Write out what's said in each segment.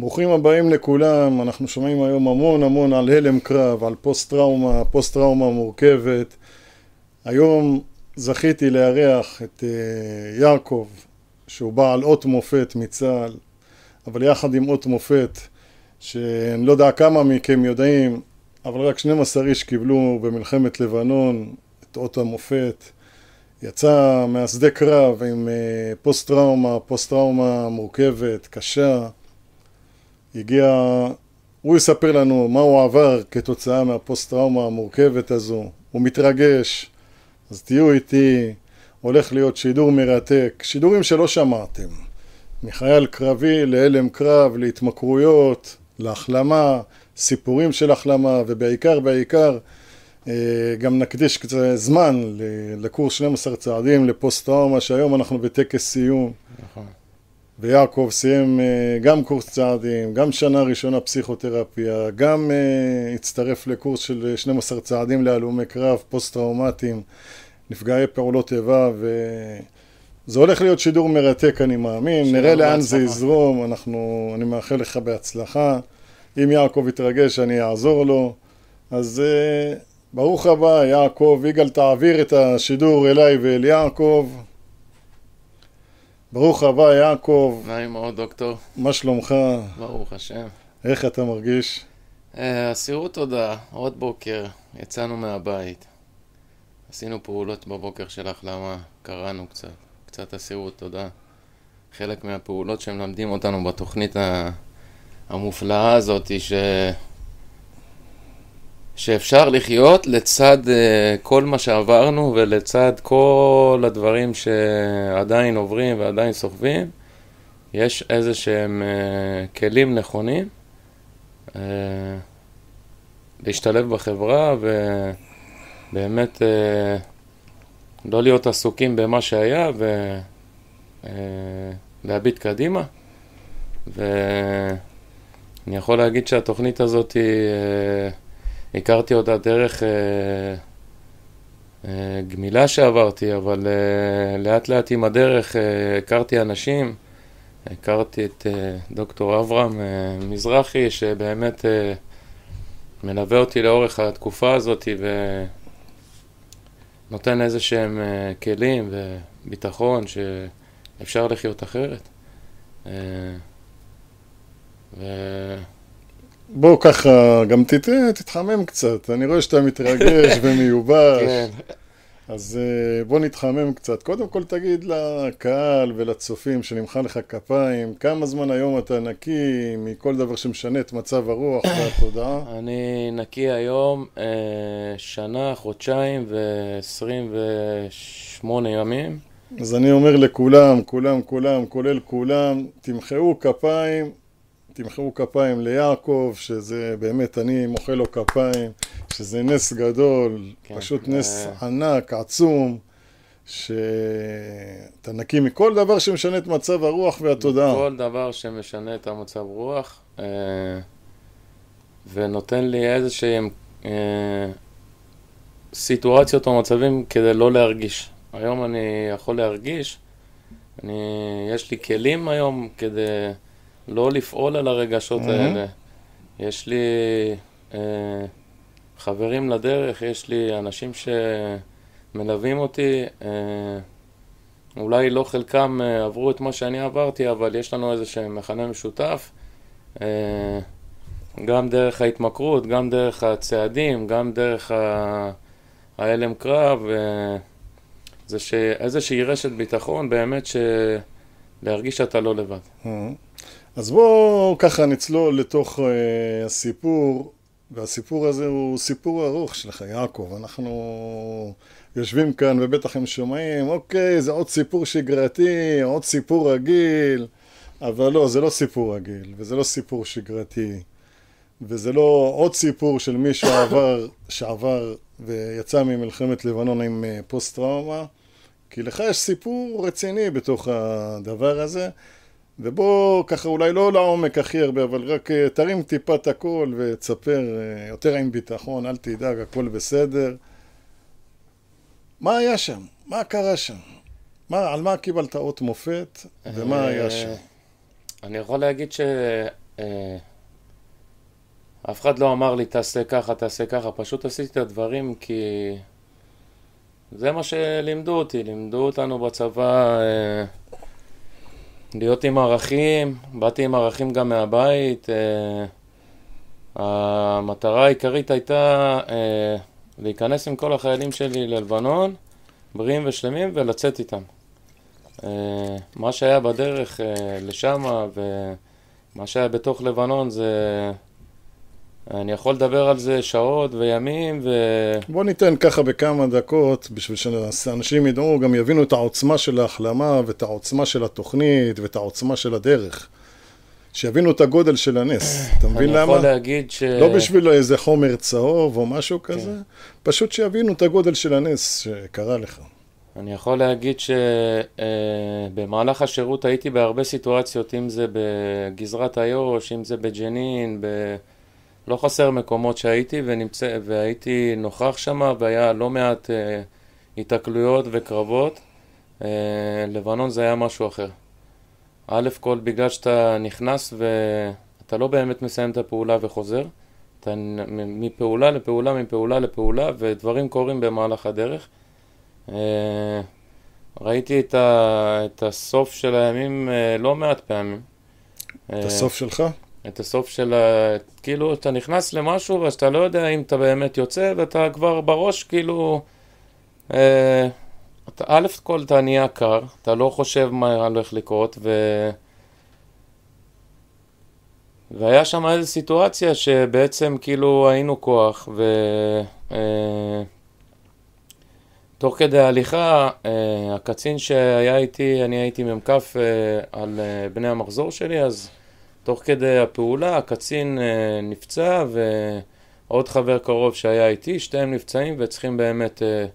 ברוכים הבאים לכולם, אנחנו שומעים היום המון המון על הלם קרב, על פוסט טראומה, פוסט טראומה מורכבת. היום זכיתי לארח את אה, יעקב, שהוא בעל אות מופת מצה"ל, אבל יחד עם אות מופת, שאני לא יודע כמה מכם יודעים, אבל רק 12 איש קיבלו במלחמת לבנון את אות המופת. יצא מהשדה קרב עם אה, פוסט טראומה, פוסט טראומה מורכבת, קשה. הגיע, הוא יספר לנו מה הוא עבר כתוצאה מהפוסט טראומה המורכבת הזו. הוא מתרגש, אז תהיו איתי, הולך להיות שידור מרתק, שידורים שלא שמעתם. מחייל קרבי להלם קרב, להתמכרויות, להחלמה, סיפורים של החלמה, ובעיקר, בעיקר, אה, גם נקדיש קצת זמן לקורס 12 צעדים לפוסט טראומה, שהיום אנחנו בטקס סיום. נכון. ויעקב סיים אה, גם קורס צעדים, גם שנה ראשונה פסיכותרפיה, גם אה, הצטרף לקורס של 12 צעדים להלומי קרב, פוסט-טראומטיים, נפגעי פעולות איבה, וזה הולך להיות שידור מרתק, אני מאמין. נראה לאן בהצלחה. זה יזרום, אנחנו, אני מאחל לך בהצלחה. אם יעקב יתרגש, אני אעזור לו. אז ברוך הבא, יעקב. יגאל, תעביר את השידור אליי ואל יעקב. ברוך הבא, יעקב. נעים מאוד, דוקטור. מה שלומך? ברוך השם. איך אתה מרגיש? אה, אסירות תודה, עוד בוקר, יצאנו מהבית. עשינו פעולות בבוקר של החלמה, קראנו קצת, קצת אסירות תודה. חלק מהפעולות שמלמדים אותנו בתוכנית המופלאה הזאת, ש... שאפשר לחיות לצד uh, כל מה שעברנו ולצד כל הדברים שעדיין עוברים ועדיין סוחבים, יש איזה שהם uh, כלים נכונים uh, להשתלב בחברה ובאמת לא להיות עסוקים במה שהיה ולהביט קדימה. ואני יכול להגיד שהתוכנית הזאת היא... הכרתי אותה דרך אה, אה, גמילה שעברתי, אבל אה, לאט לאט עם הדרך אה, הכרתי אנשים, הכרתי את אה, דוקטור אברהם אה, מזרחי, שבאמת אה, מלווה אותי לאורך התקופה הזאת ונותן איזה שהם אה, כלים וביטחון שאפשר לחיות אחרת. אה, ו... בוא ככה, גם תת, תתחמם קצת, אני רואה שאתה מתרגש ומיובש. כן. אז אה, בוא נתחמם קצת. קודם כל תגיד לקהל ולצופים שנמחא לך כפיים, כמה זמן היום אתה נקי מכל דבר שמשנה את מצב הרוח והתודעה? אני נקי היום אה, שנה, חודשיים ו-28 ימים. אז אני אומר לכולם, כולם, כולם, כולל כולם, תמחאו כפיים תמחאו כפיים ליעקב, שזה באמת, אני מוחא לו כפיים, שזה נס גדול, כן, פשוט ו... נס ענק, עצום, שאתה נקי מכל דבר שמשנה את מצב הרוח והתודעה. כל דבר שמשנה את המצב רוח, אה, ונותן לי איזה שהם אה, סיטואציות או מצבים כדי לא להרגיש. היום אני יכול להרגיש, אני, יש לי כלים היום כדי... לא לפעול על הרגשות mm-hmm. האלה. יש לי אה, חברים לדרך, יש לי אנשים שמלווים אותי, אה, אולי לא חלקם אה, עברו את מה שאני עברתי, אבל יש לנו איזה שהם מכנה משותף. אה, גם דרך ההתמכרות, גם דרך הצעדים, גם דרך ההלם קרב, אה, זה שאיזושהי רשת ביטחון באמת שלהרגיש שאתה לא לבד. Mm-hmm. אז בואו ככה נצלול לתוך uh, הסיפור, והסיפור הזה הוא סיפור ארוך שלך, יעקב. אנחנו יושבים כאן ובטח הם שומעים, אוקיי, זה עוד סיפור שגרתי, עוד סיפור רגיל, אבל לא, זה לא סיפור רגיל, וזה לא סיפור שגרתי, וזה לא עוד סיפור של מי שעבר, שעבר ויצא ממלחמת לבנון עם uh, פוסט-טראומה, כי לך יש סיפור רציני בתוך הדבר הזה. ובוא ככה אולי לא לעומק הכי הרבה, אבל רק אה, תרים טיפה את הכל ותספר אה, יותר עם ביטחון, אל תדאג, הכל בסדר. מה היה שם? מה קרה שם? מה, על מה קיבלת אות מופת ומה היה שם? אני יכול להגיד אה, אף אחד לא אמר לי תעשה ככה, תעשה ככה, פשוט עשיתי את הדברים כי זה מה שלימדו אותי, לימדו אותנו בצבא אה, להיות עם ערכים, באתי עם ערכים גם מהבית. אה, המטרה העיקרית הייתה אה, להיכנס עם כל החיילים שלי ללבנון, בריאים ושלמים, ולצאת איתם. אה, מה שהיה בדרך אה, לשם ומה שהיה בתוך לבנון זה... אני יכול לדבר על זה שעות וימים ו... בוא ניתן ככה בכמה דקות, בשביל שאנשים ידעו, גם יבינו את העוצמה של ההחלמה ואת העוצמה של התוכנית ואת העוצמה של הדרך. שיבינו את הגודל של הנס. אתה מבין למה? אני יכול להגיד ש... לא בשביל איזה חומר צהוב או משהו כזה, כן. פשוט שיבינו את הגודל של הנס שקרה לך. אני יכול להגיד שבמהלך השירות הייתי בהרבה סיטואציות, אם זה בגזרת איו"ש, אם זה בג'נין, ב... לא חסר מקומות שהייתי ונמצא, והייתי נוכח שם, והיה לא מעט אה, התקלויות וקרבות. אה, לבנון זה היה משהו אחר. א' כל בגלל שאתה נכנס ואתה לא באמת מסיים את הפעולה וחוזר. אתה מפעולה לפעולה, מפעולה לפעולה, ודברים קורים במהלך הדרך. אה, ראיתי את, ה, את הסוף של הימים אה, לא מעט פעמים. את הסוף שלך? את הסוף של ה... כאילו, אתה נכנס למשהו ואתה לא יודע אם אתה באמת יוצא, ואתה כבר בראש, כאילו... אה, א' כל אתה נהיה קר, אתה לא חושב מה הולך לקרות, ו... והיה שם איזו סיטואציה שבעצם כאילו היינו כוח, ו... אה, תוך כדי ההליכה, אה, הקצין שהיה איתי, אני הייתי מ"כ אה, על אה, בני המחזור שלי, אז תוך כדי הפעולה הקצין אה, נפצע ועוד חבר קרוב שהיה איתי, שתיהם נפצעים וצריכים באמת אה,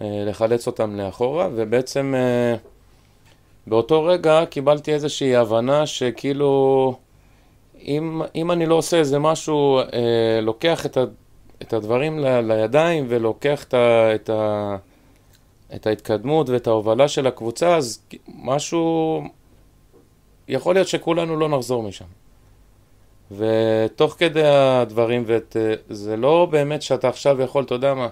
אה, לחלץ אותם לאחורה, ובעצם באותו רגע קיבלתי איזושהי הבנה שכאילו אם, אם אני לא עושה איזה משהו, אה, לוקח את, ה, את הדברים ל, לידיים ולוקח את, ה, את, ה, את ההתקדמות ואת ההובלה של הקבוצה, אז משהו, יכול להיות שכולנו לא נחזור משם. ותוך כדי הדברים, וזה לא באמת שאתה עכשיו יכול, אתה יודע מה,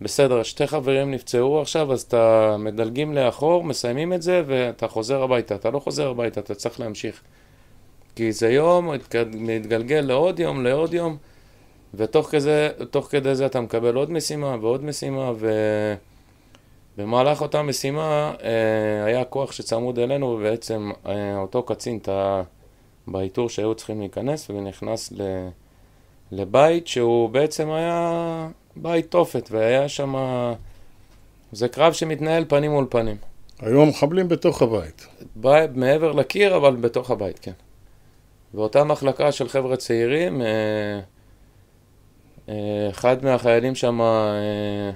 בסדר, שתי חברים נפצעו עכשיו, אז אתה מדלגים לאחור, מסיימים את זה, ואתה חוזר הביתה. אתה לא חוזר הביתה, אתה צריך להמשיך. כי זה יום, מתגלגל לעוד יום, לעוד יום, ותוך כזה, כדי זה אתה מקבל עוד משימה ועוד משימה, ובמהלך אותה משימה אה, היה כוח שצמוד אלינו, ובעצם אה, אותו קצין טעה באיתור שהיו צריכים להיכנס, ונכנס לבית שהוא בעצם היה בית תופת, והיה שם... זה קרב שמתנהל פנים מול פנים. היו המחבלים בתוך הבית. בית מעבר לקיר, אבל בתוך הבית, כן. ואותה מחלקה של חבר'ה צעירים, אה, אה, אחד מהחיילים שם אה,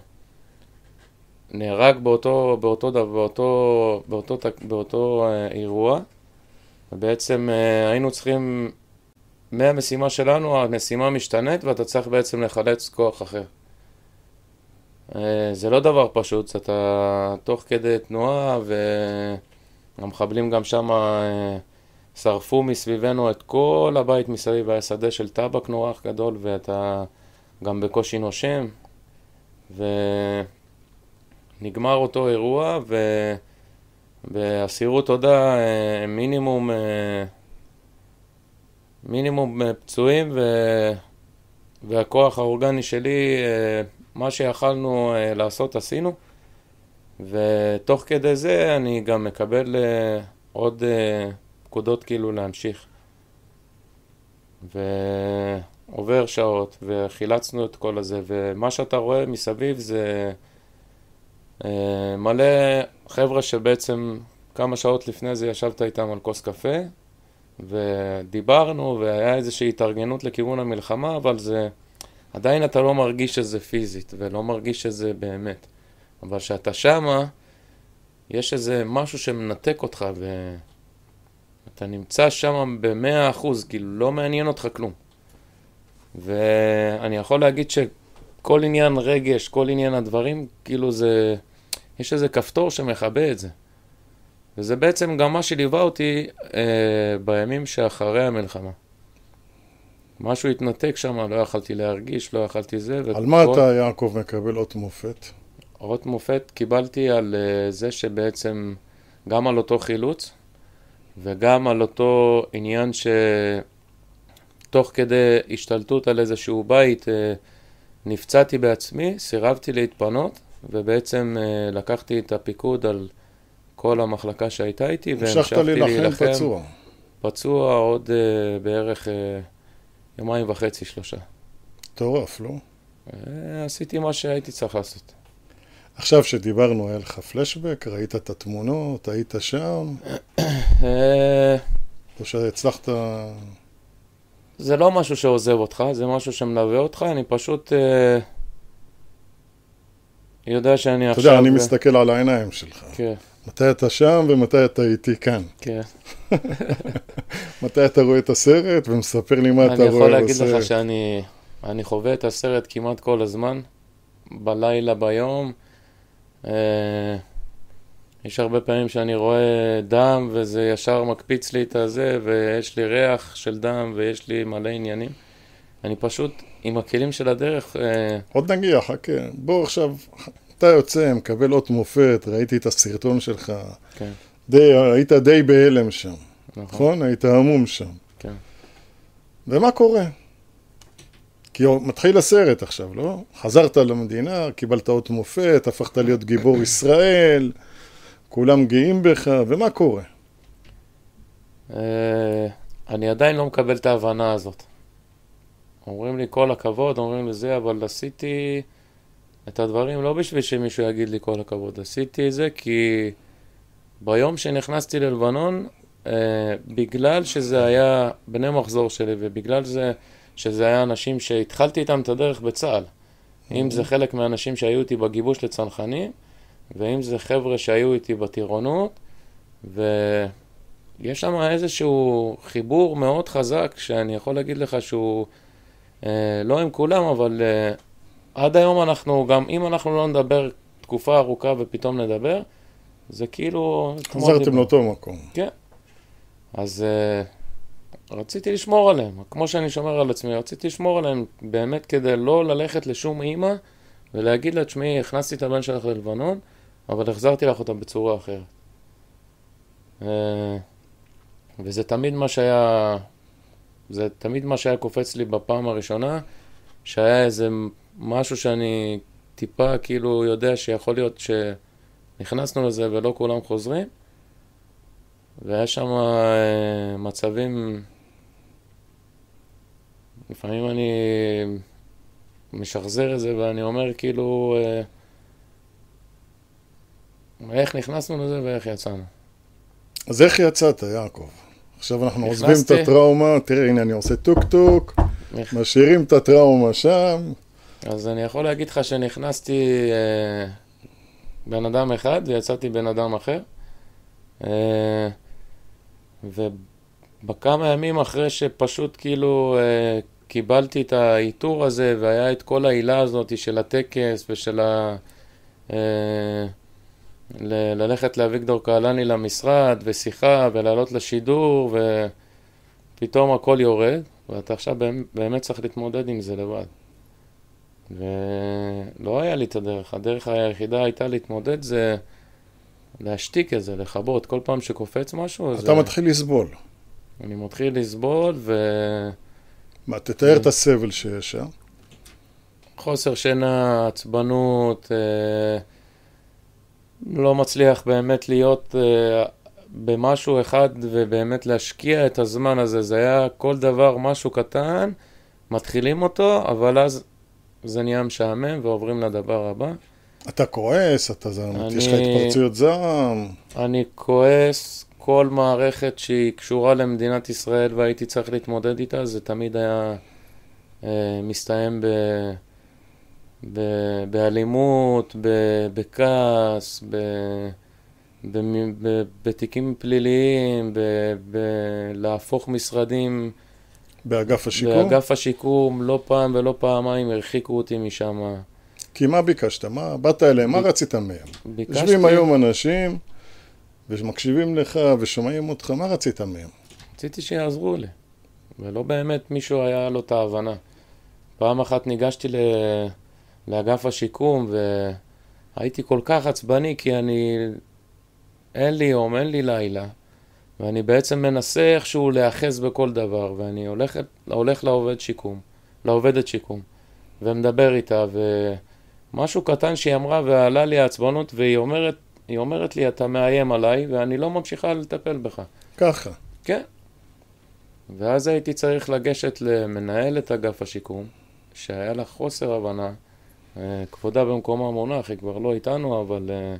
נהרג באותו, באותו, באותו, באותו, באותו, באותו אירוע, ובעצם היינו צריכים, מהמשימה שלנו, המשימה משתנית ואתה צריך בעצם לחלץ כוח אחר. אה, זה לא דבר פשוט, אתה תוך כדי תנועה והמחבלים גם שם אה, שרפו מסביבנו את כל הבית מסביב, היה שדה של טבק נורא גדול ואתה גם בקושי נושם ונגמר אותו אירוע ובאסירות תודה אה, מינימום מינימום פצועים ו... והכוח האורגני שלי מה שיכלנו לעשות עשינו, ותוך כדי זה אני גם מקבל עוד פקודות כאילו להמשיך. ועובר שעות, וחילצנו את כל הזה, ומה שאתה רואה מסביב זה מלא חבר'ה שבעצם כמה שעות לפני זה ישבת איתם על כוס קפה, ודיברנו, והיה איזושהי התארגנות לכיוון המלחמה, אבל זה... עדיין אתה לא מרגיש שזה פיזית, ולא מרגיש שזה באמת. אבל כשאתה שמה, יש איזה משהו שמנתק אותך, ואתה נמצא שם במאה אחוז, כאילו לא מעניין אותך כלום. ואני יכול להגיד שכל עניין רגש, כל עניין הדברים, כאילו זה... יש איזה כפתור שמכבה את זה. וזה בעצם גם מה שליווה אותי אה, בימים שאחרי המלחמה. משהו התנתק שם, לא יכלתי להרגיש, לא יכלתי זה. על מה אתה, יעקב, מקבל אות מופת? אות מופת קיבלתי על uh, זה שבעצם, גם על אותו חילוץ, וגם על אותו עניין שתוך כדי השתלטות על איזשהו בית, uh, נפצעתי בעצמי, סירבתי להתפנות, ובעצם uh, לקחתי את הפיקוד על כל המחלקה שהייתה איתי, והמשכתי להילחם. פצוע. פצוע עוד uh, בערך uh, יומיים וחצי, שלושה. מטורף, לא? Uh, עשיתי מה שהייתי צריך לעשות. עכשיו שדיברנו, היה לך פלשבק? ראית את התמונות? היית שם? או שהצלחת... זה לא משהו שעוזב אותך, זה משהו שמלווה אותך, אני פשוט אה, יודע שאני עכשיו... אתה יודע, אני מסתכל על העיניים שלך. כן. מתי אתה שם ומתי אתה איתי כאן. כן. מתי אתה רואה את הסרט ומספר לי מה אתה רואה בסרט. אני יכול להגיד לך שאני חווה את הסרט כמעט כל הזמן, בלילה, ביום. אה, יש הרבה פעמים שאני רואה דם וזה ישר מקפיץ לי את הזה ויש לי ריח של דם ויש לי מלא עניינים. אני פשוט עם הכלים של הדרך... אה, עוד נגיע, חכה. בוא עכשיו, אתה יוצא, מקבל אות מופת, ראיתי את הסרטון שלך. כן. די, היית די בהלם שם, נכון? נכון? היית המום שם. כן. ומה קורה? כי מתחיל הסרט עכשיו, לא? חזרת למדינה, קיבלת אות מופת, הפכת להיות גיבור ישראל, כולם גאים בך, ומה קורה? אה, אני עדיין לא מקבל את ההבנה הזאת. אומרים לי כל הכבוד, אומרים לי זה, אבל עשיתי את הדברים לא בשביל שמישהו יגיד לי כל הכבוד, עשיתי את זה כי ביום שנכנסתי ללבנון, אה, בגלל שזה היה בני מחזור שלי ובגלל זה... שזה היה אנשים שהתחלתי איתם את הדרך בצה"ל. אם זה חלק מהאנשים שהיו איתי בגיבוש לצנחנים, ואם זה חבר'ה שהיו איתי בטירונות, ויש שם איזשהו חיבור מאוד חזק, שאני יכול להגיד לך שהוא לא עם כולם, אבל אה, עד היום אנחנו, גם אם אנחנו לא נדבר תקופה ארוכה ופתאום נדבר, זה כאילו... חזרתם לאותו מקום. כן. אז... אה, רציתי לשמור עליהם, כמו שאני שומר על עצמי, רציתי לשמור עליהם באמת כדי לא ללכת לשום אימא ולהגיד לה, תשמעי, הכנסתי את הבן שלך ללבנון, אבל החזרתי לך אותה בצורה אחרת. אה, וזה תמיד מה שהיה, זה תמיד מה שהיה קופץ לי בפעם הראשונה, שהיה איזה משהו שאני טיפה כאילו יודע שיכול להיות שנכנסנו לזה ולא כולם חוזרים. והיה שם אה, מצבים לפעמים אני משחזר את זה ואני אומר כאילו, אה, איך נכנסנו לזה ואיך יצאנו. אז איך יצאת, יעקב? עכשיו אנחנו נכנסתי... עוזבים את הטראומה, תראה, הנה אני עושה טוק טוק, איך... משאירים את הטראומה שם. אז אני יכול להגיד לך שנכנסתי אה, בן אדם אחד ויצאתי בן אדם אחר. אה, ובכמה ימים אחרי שפשוט כאילו אה, קיבלתי את העיטור הזה, והיה את כל העילה הזאת של הטקס ושל ה... אה, ל- ללכת לאביגדור קהלני למשרד, ושיחה, ולעלות לשידור, ופתאום הכל יורד, ואתה עכשיו באמת צריך להתמודד עם זה לבד. ולא היה לי את הדרך, הדרך היחידה הייתה להתמודד זה להשתיק את זה, לכבות, כל פעם שקופץ משהו. אתה זה... מתחיל לסבול. אני מתחיל לסבול, ו... מה, תתאר את הסבל שיש שם. חוסר שינה, עצבנות, אה, לא מצליח באמת להיות אה, במשהו אחד ובאמת להשקיע את הזמן הזה. זה היה כל דבר משהו קטן, מתחילים אותו, אבל אז זה נהיה משעמם ועוברים לדבר הבא. אתה כועס, אתה זעם, אני... יש לך התפרצויות זעם. אני כועס, כל מערכת שהיא קשורה למדינת ישראל והייתי צריך להתמודד איתה, זה תמיד היה אה, מסתיים ב, ב, באלימות, ב, בכעס, ב, ב, ב, בתיקים פליליים, ב, ב, להפוך משרדים. באגף השיקום? באגף השיקום, לא פעם ולא פעמיים הרחיקו אותי משם. כי מה ביקשת? מה, באת אליהם, ב... מה רצית מהם? ביקשתי... יושבים היום אנשים... ומקשיבים לך ושומעים אותך, מה רצית מהם? רציתי שיעזרו לי. ולא באמת מישהו היה לו את ההבנה. פעם אחת ניגשתי ל... לאגף השיקום והייתי כל כך עצבני כי אני... אין לי יום, אין לי לילה ואני בעצם מנסה איכשהו להיאחז בכל דבר ואני הולך, הולך לעובד שיקום, לעובדת שיקום ומדבר איתה ומשהו קטן שהיא אמרה ועלה לי העצבנות והיא אומרת, אומרת לי אתה מאיים עליי ואני לא ממשיכה לטפל בך. ככה. כן. ואז הייתי צריך לגשת למנהלת אגף השיקום, שהיה לה חוסר הבנה, כבודה במקומה מונח, היא כבר לא איתנו, אבל uh,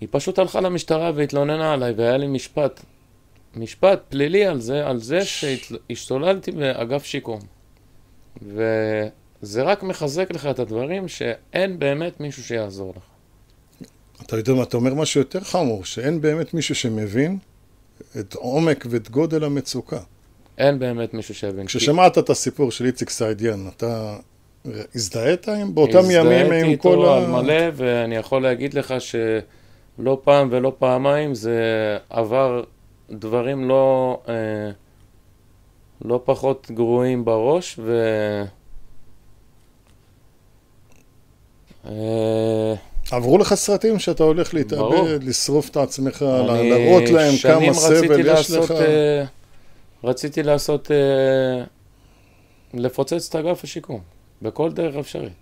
היא פשוט הלכה למשטרה והתלוננה עליי, והיה לי משפט, משפט פלילי על זה, על זה שהשתוללתי באגף שיקום. וזה רק מחזק לך את הדברים שאין באמת מישהו שיעזור לך. אתה יודע מה, אתה אומר משהו יותר חמור, שאין באמת מישהו שמבין את עומק ואת גודל המצוקה. אין באמת מישהו שיבין. כששמעת כי... את הסיפור של איציק סעידיאן, אתה הזדהית עם? באותם ימים עם כל ה... הזדהיתי איתו על מלא, ואני יכול להגיד לך שלא פעם ולא פעמיים זה עבר דברים לא, אה, לא פחות גרועים בראש, ו... אה, עברו לך סרטים שאתה הולך להתאבד, לשרוף את עצמך, להראות להם כמה סבל יש לך? אה, רציתי לעשות, אה, לפוצץ את אגף השיקום, בכל דרך אפשרית.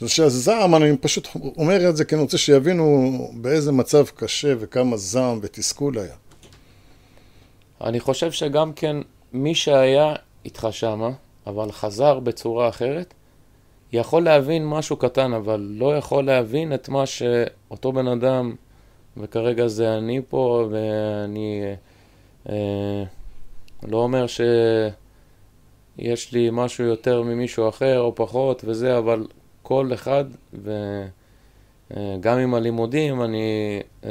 זה שהזעם, אני פשוט אומר את זה כי אני רוצה שיבינו באיזה מצב קשה וכמה זעם ותסכול היה. אני חושב שגם כן מי שהיה איתך שמה, אבל חזר בצורה אחרת, יכול להבין משהו קטן, אבל לא יכול להבין את מה שאותו בן אדם, וכרגע זה אני פה, ואני אה, לא אומר שיש לי משהו יותר ממישהו אחר או פחות וזה, אבל כל אחד, וגם אה, עם הלימודים, אני אה,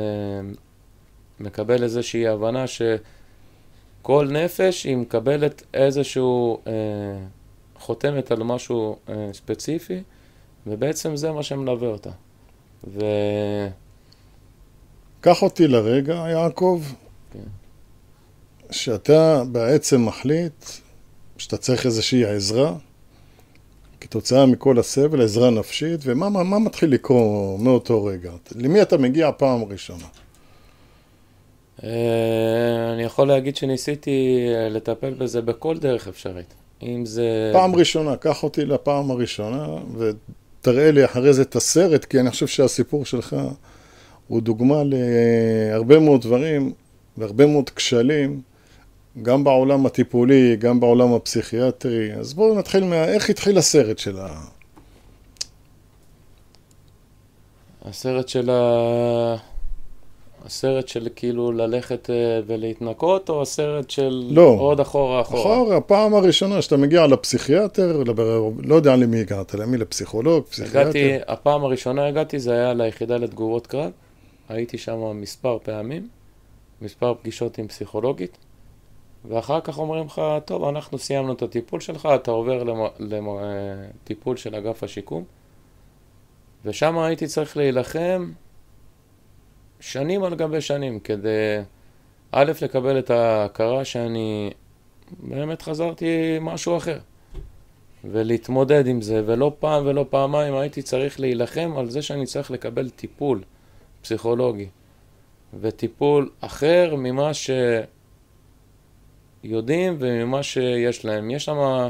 מקבל איזושהי הבנה שכל נפש היא מקבלת איזשהו... אה, חותמת על משהו ספציפי, ובעצם זה מה שמלווה אותה. ו... קח אותי לרגע, יעקב, כן. שאתה בעצם מחליט שאתה צריך איזושהי עזרה, כתוצאה מכל הסבל, עזרה נפשית, ומה מה, מה מתחיל לקרות מאותו רגע? למי אתה מגיע פעם ראשונה? אה, אני יכול להגיד שניסיתי אה, לטפל בזה בכל דרך אפשרית. אם זה... פעם ראשונה, קח אותי לפעם הראשונה, ותראה לי אחרי זה את הסרט, כי אני חושב שהסיפור שלך הוא דוגמה להרבה מאוד דברים והרבה מאוד כשלים, גם בעולם הטיפולי, גם בעולם הפסיכיאטרי. אז בואו נתחיל מה... איך התחיל הסרט של ה... הסרט של ה... הסרט של כאילו ללכת אה, ולהתנקות, או הסרט של לא, עוד אחורה אחורה? אחורה, הפעם הראשונה שאתה מגיע לפסיכיאטר, לבר... לא יודע למי הגעת, למי לפסיכולוג, פסיכיאטר. הגעתי, הפעם הראשונה הגעתי, זה היה ליחידה לתגובות קרב. הייתי שם מספר פעמים, מספר פגישות עם פסיכולוגית, ואחר כך אומרים לך, טוב, אנחנו סיימנו את הטיפול שלך, אתה עובר לטיפול של אגף השיקום, ושם הייתי צריך להילחם שנים על גבי שנים כדי, א', לקבל את ההכרה שאני באמת חזרתי משהו אחר. ולהתמודד עם זה, ולא פעם ולא פעמיים הייתי צריך להילחם על זה שאני צריך לקבל טיפול פסיכולוגי. וטיפול אחר ממה שיודעים וממה שיש להם. יש שם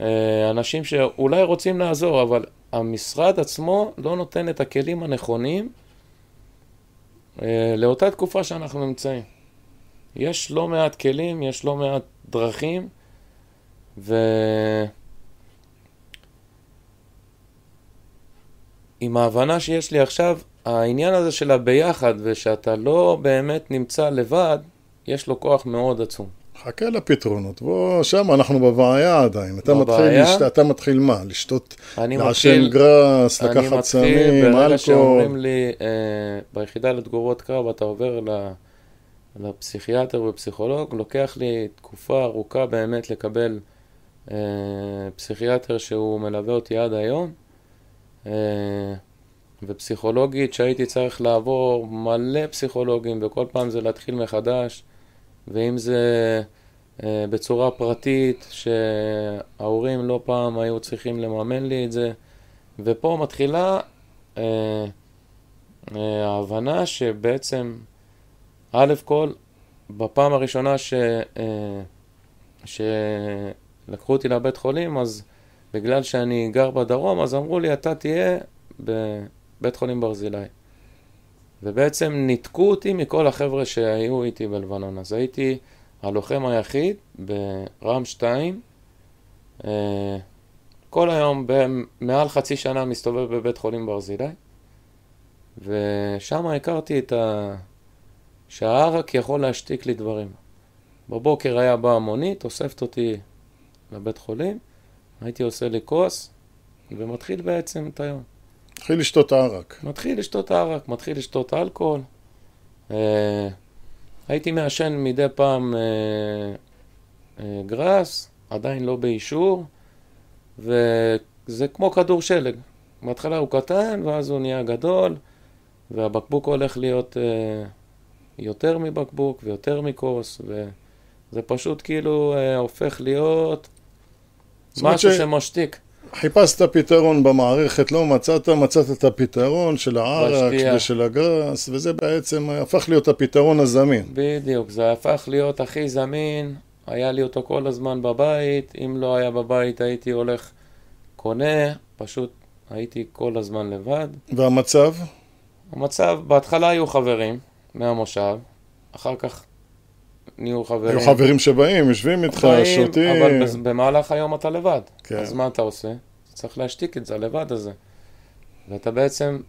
אה, אנשים שאולי רוצים לעזור, אבל המשרד עצמו לא נותן את הכלים הנכונים אה, לאותה תקופה שאנחנו נמצאים. יש לא מעט כלים, יש לא מעט דרכים, ו... עם ההבנה שיש לי עכשיו, העניין הזה של הביחד ושאתה לא באמת נמצא לבד, יש לו כוח מאוד עצום. חכה לפתרונות, בוא, שם אנחנו בבעיה עדיין. אתה בבעיה, מתחיל, לשת, אתה מתחיל מה? לשתות, לעשן גראס, לקחת סמים, אלכוהול? אני מתחיל, ברגע שאומרים לי, אה, ביחידה לתגובות קרב אתה עובר לפסיכיאטר ופסיכולוג, לוקח לי תקופה ארוכה באמת לקבל אה, פסיכיאטר שהוא מלווה אותי עד היום, אה, ופסיכולוגית שהייתי צריך לעבור מלא פסיכולוגים, וכל פעם זה להתחיל מחדש. ואם זה אה, בצורה פרטית, שההורים לא פעם היו צריכים לממן לי את זה, ופה מתחילה אה, אה, ההבנה שבעצם, א' כל, בפעם הראשונה ש, אה, שלקחו אותי לבית חולים, אז בגלל שאני גר בדרום, אז אמרו לי, אתה תהיה בבית חולים ברזילי. ובעצם ניתקו אותי מכל החבר'ה שהיו איתי בלבנון. אז הייתי הלוחם היחיד ברם 2, אה, כל היום, מעל חצי שנה מסתובב בבית חולים ברזילי, ושם הכרתי את ה... שהערק יכול להשתיק לי דברים. בבוקר היה בא המונית, אוספת אותי לבית חולים, הייתי עושה לי כוס, ומתחיל בעצם את היום. מתחיל לשתות ערק. מתחיל לשתות ערק, מתחיל לשתות אלכוהול. אה, הייתי מעשן מדי פעם אה, אה, גראס, עדיין לא באישור, וזה כמו כדור שלג. בהתחלה הוא קטן, ואז הוא נהיה גדול, והבקבוק הולך להיות אה, יותר מבקבוק ויותר מכוס, וזה פשוט כאילו אה, הופך להיות משהו ש... שמשתיק. חיפשת פתרון במערכת, לא מצאת, מצאת את הפתרון של הערק בשתייה. ושל הגראס, וזה בעצם הפך להיות הפתרון הזמין. בדיוק, זה הפך להיות הכי זמין, היה לי אותו כל הזמן בבית, אם לא היה בבית הייתי הולך קונה, פשוט הייתי כל הזמן לבד. והמצב? המצב, בהתחלה היו חברים מהמושב, אחר כך נהיו חברים. היו חברים שבאים, יושבים איתך, חיים, שותים. אבל במהלך היום אתה לבד. כן. אז מה אתה עושה? צריך להשתיק את זה, הלבד הזה. ואתה בעצם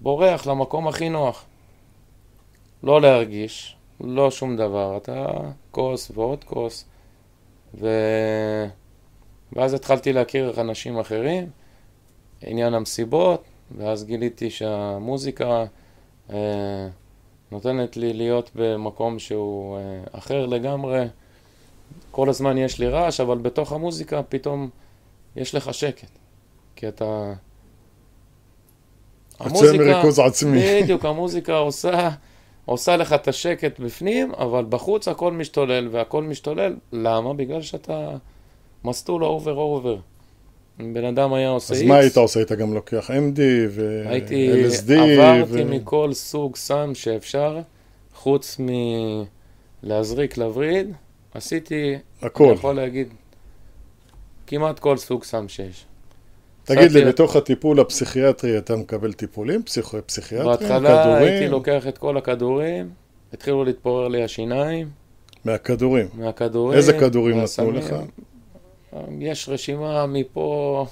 בורח למקום הכי נוח. לא להרגיש, לא שום דבר. אתה כוס ועוד כוס. ו... ואז התחלתי להכיר אנשים אחרים, עניין המסיבות, ואז גיליתי שהמוזיקה... אה, נותנת לי להיות במקום שהוא אה, אחר לגמרי. כל הזמן יש לי רעש, אבל בתוך המוזיקה פתאום יש לך שקט. כי אתה... המוזיקה... יוצא מריכוז עצמי. בדיוק, המוזיקה עושה, עושה לך את השקט בפנים, אבל בחוץ הכל משתולל, והכל משתולל. למה? בגלל שאתה מסטול over over. בן אדם היה עושה אז X... אז מה היית עושה? היית גם לוקח MD ו-LSD? הייתי, עברתי ו... מכל סוג סם שאפשר, חוץ מלהזריק לווריד, עשיתי, הכל. אני יכול להגיד, כמעט כל סוג סם שיש. תגיד לי, בתוך הטיפול הפסיכיאטרי אתה מקבל טיפולים פסיכ... פסיכיאטריים, כדורים? בהתחלה הייתי לוקח את כל הכדורים, התחילו להתפורר לי השיניים. מהכדורים? מהכדורים. איזה כדורים נתנו לך? יש רשימה מפה...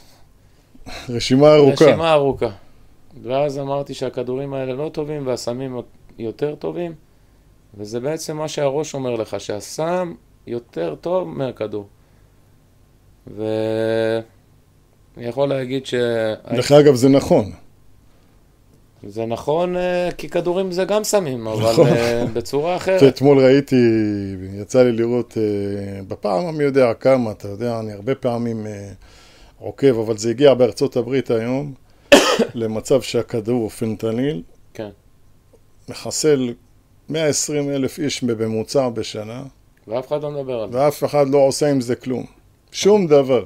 רשימה ארוכה. רשימה ארוכה. ואז אמרתי שהכדורים האלה לא טובים והסמים יותר טובים, וזה בעצם מה שהראש אומר לך, שהסם יותר טוב מהכדור. ואני יכול להגיד ש... דרך אגב, זה נכון. זה נכון, אה, כי כדורים זה גם סמים, אבל נכון. אה, בצורה אחרת. אתמול ראיתי, יצא לי לראות אה, בפעם המי יודע כמה, אתה יודע, אני הרבה פעמים עוקב, אבל זה הגיע בארצות הברית היום למצב שהכדור הוא פנטניל. כן. מחסל 120 אלף איש בממוצע בשנה. ואף אחד לא מדבר על זה. ואף אחד לא עושה עם זה כלום. שום דבר.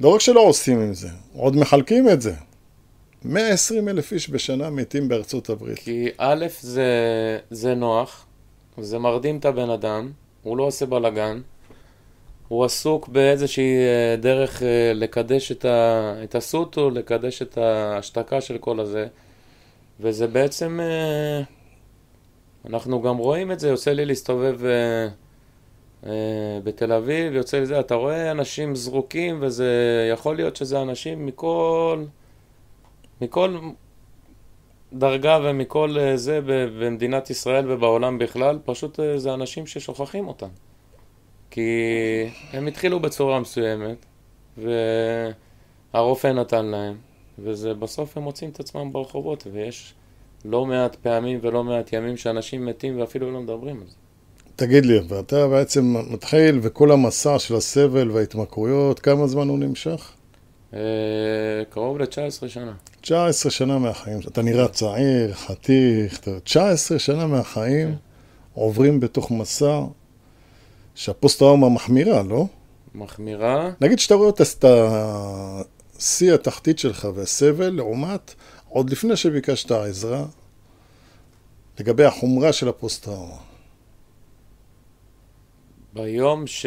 לא רק שלא עושים עם זה, עוד מחלקים את זה. 120 אלף איש בשנה מתים בארצות הברית. כי א', זה, זה נוח, זה מרדים את הבן אדם, הוא לא עושה בלאגן, הוא עסוק באיזושהי אה, דרך אה, לקדש את, ה, את הסוטו, לקדש את ההשתקה של כל הזה, וזה בעצם, אה, אנחנו גם רואים את זה, יוצא לי להסתובב בתל אביב, יוצא לי זה, אתה רואה אנשים זרוקים, וזה יכול להיות שזה אנשים מכל... מכל דרגה ומכל אה, זה במדינת ישראל ובעולם בכלל, פשוט אה, זה אנשים ששוכחים אותם. כי הם התחילו בצורה מסוימת, והרופא נתן להם, וזה בסוף הם מוצאים את עצמם ברחובות, ויש לא מעט פעמים ולא מעט ימים שאנשים מתים ואפילו לא מדברים על זה. תגיד לי, ואתה בעצם מתחיל, וכל המסע של הסבל וההתמכרויות, כמה זמן הוא נמשך? אה, קרוב ל-19 שנה. 19 שנה מהחיים, אתה נראה צעיר, חתיך, 19 שנה מהחיים, עוברים בתוך מסע שהפוסט-טראומה מחמירה, לא? מחמירה. נגיד שאתה רואה את השיא התחתית שלך והסבל, לעומת עוד לפני שביקשת עזרה, לגבי החומרה של הפוסט-טראומה. ביום ש...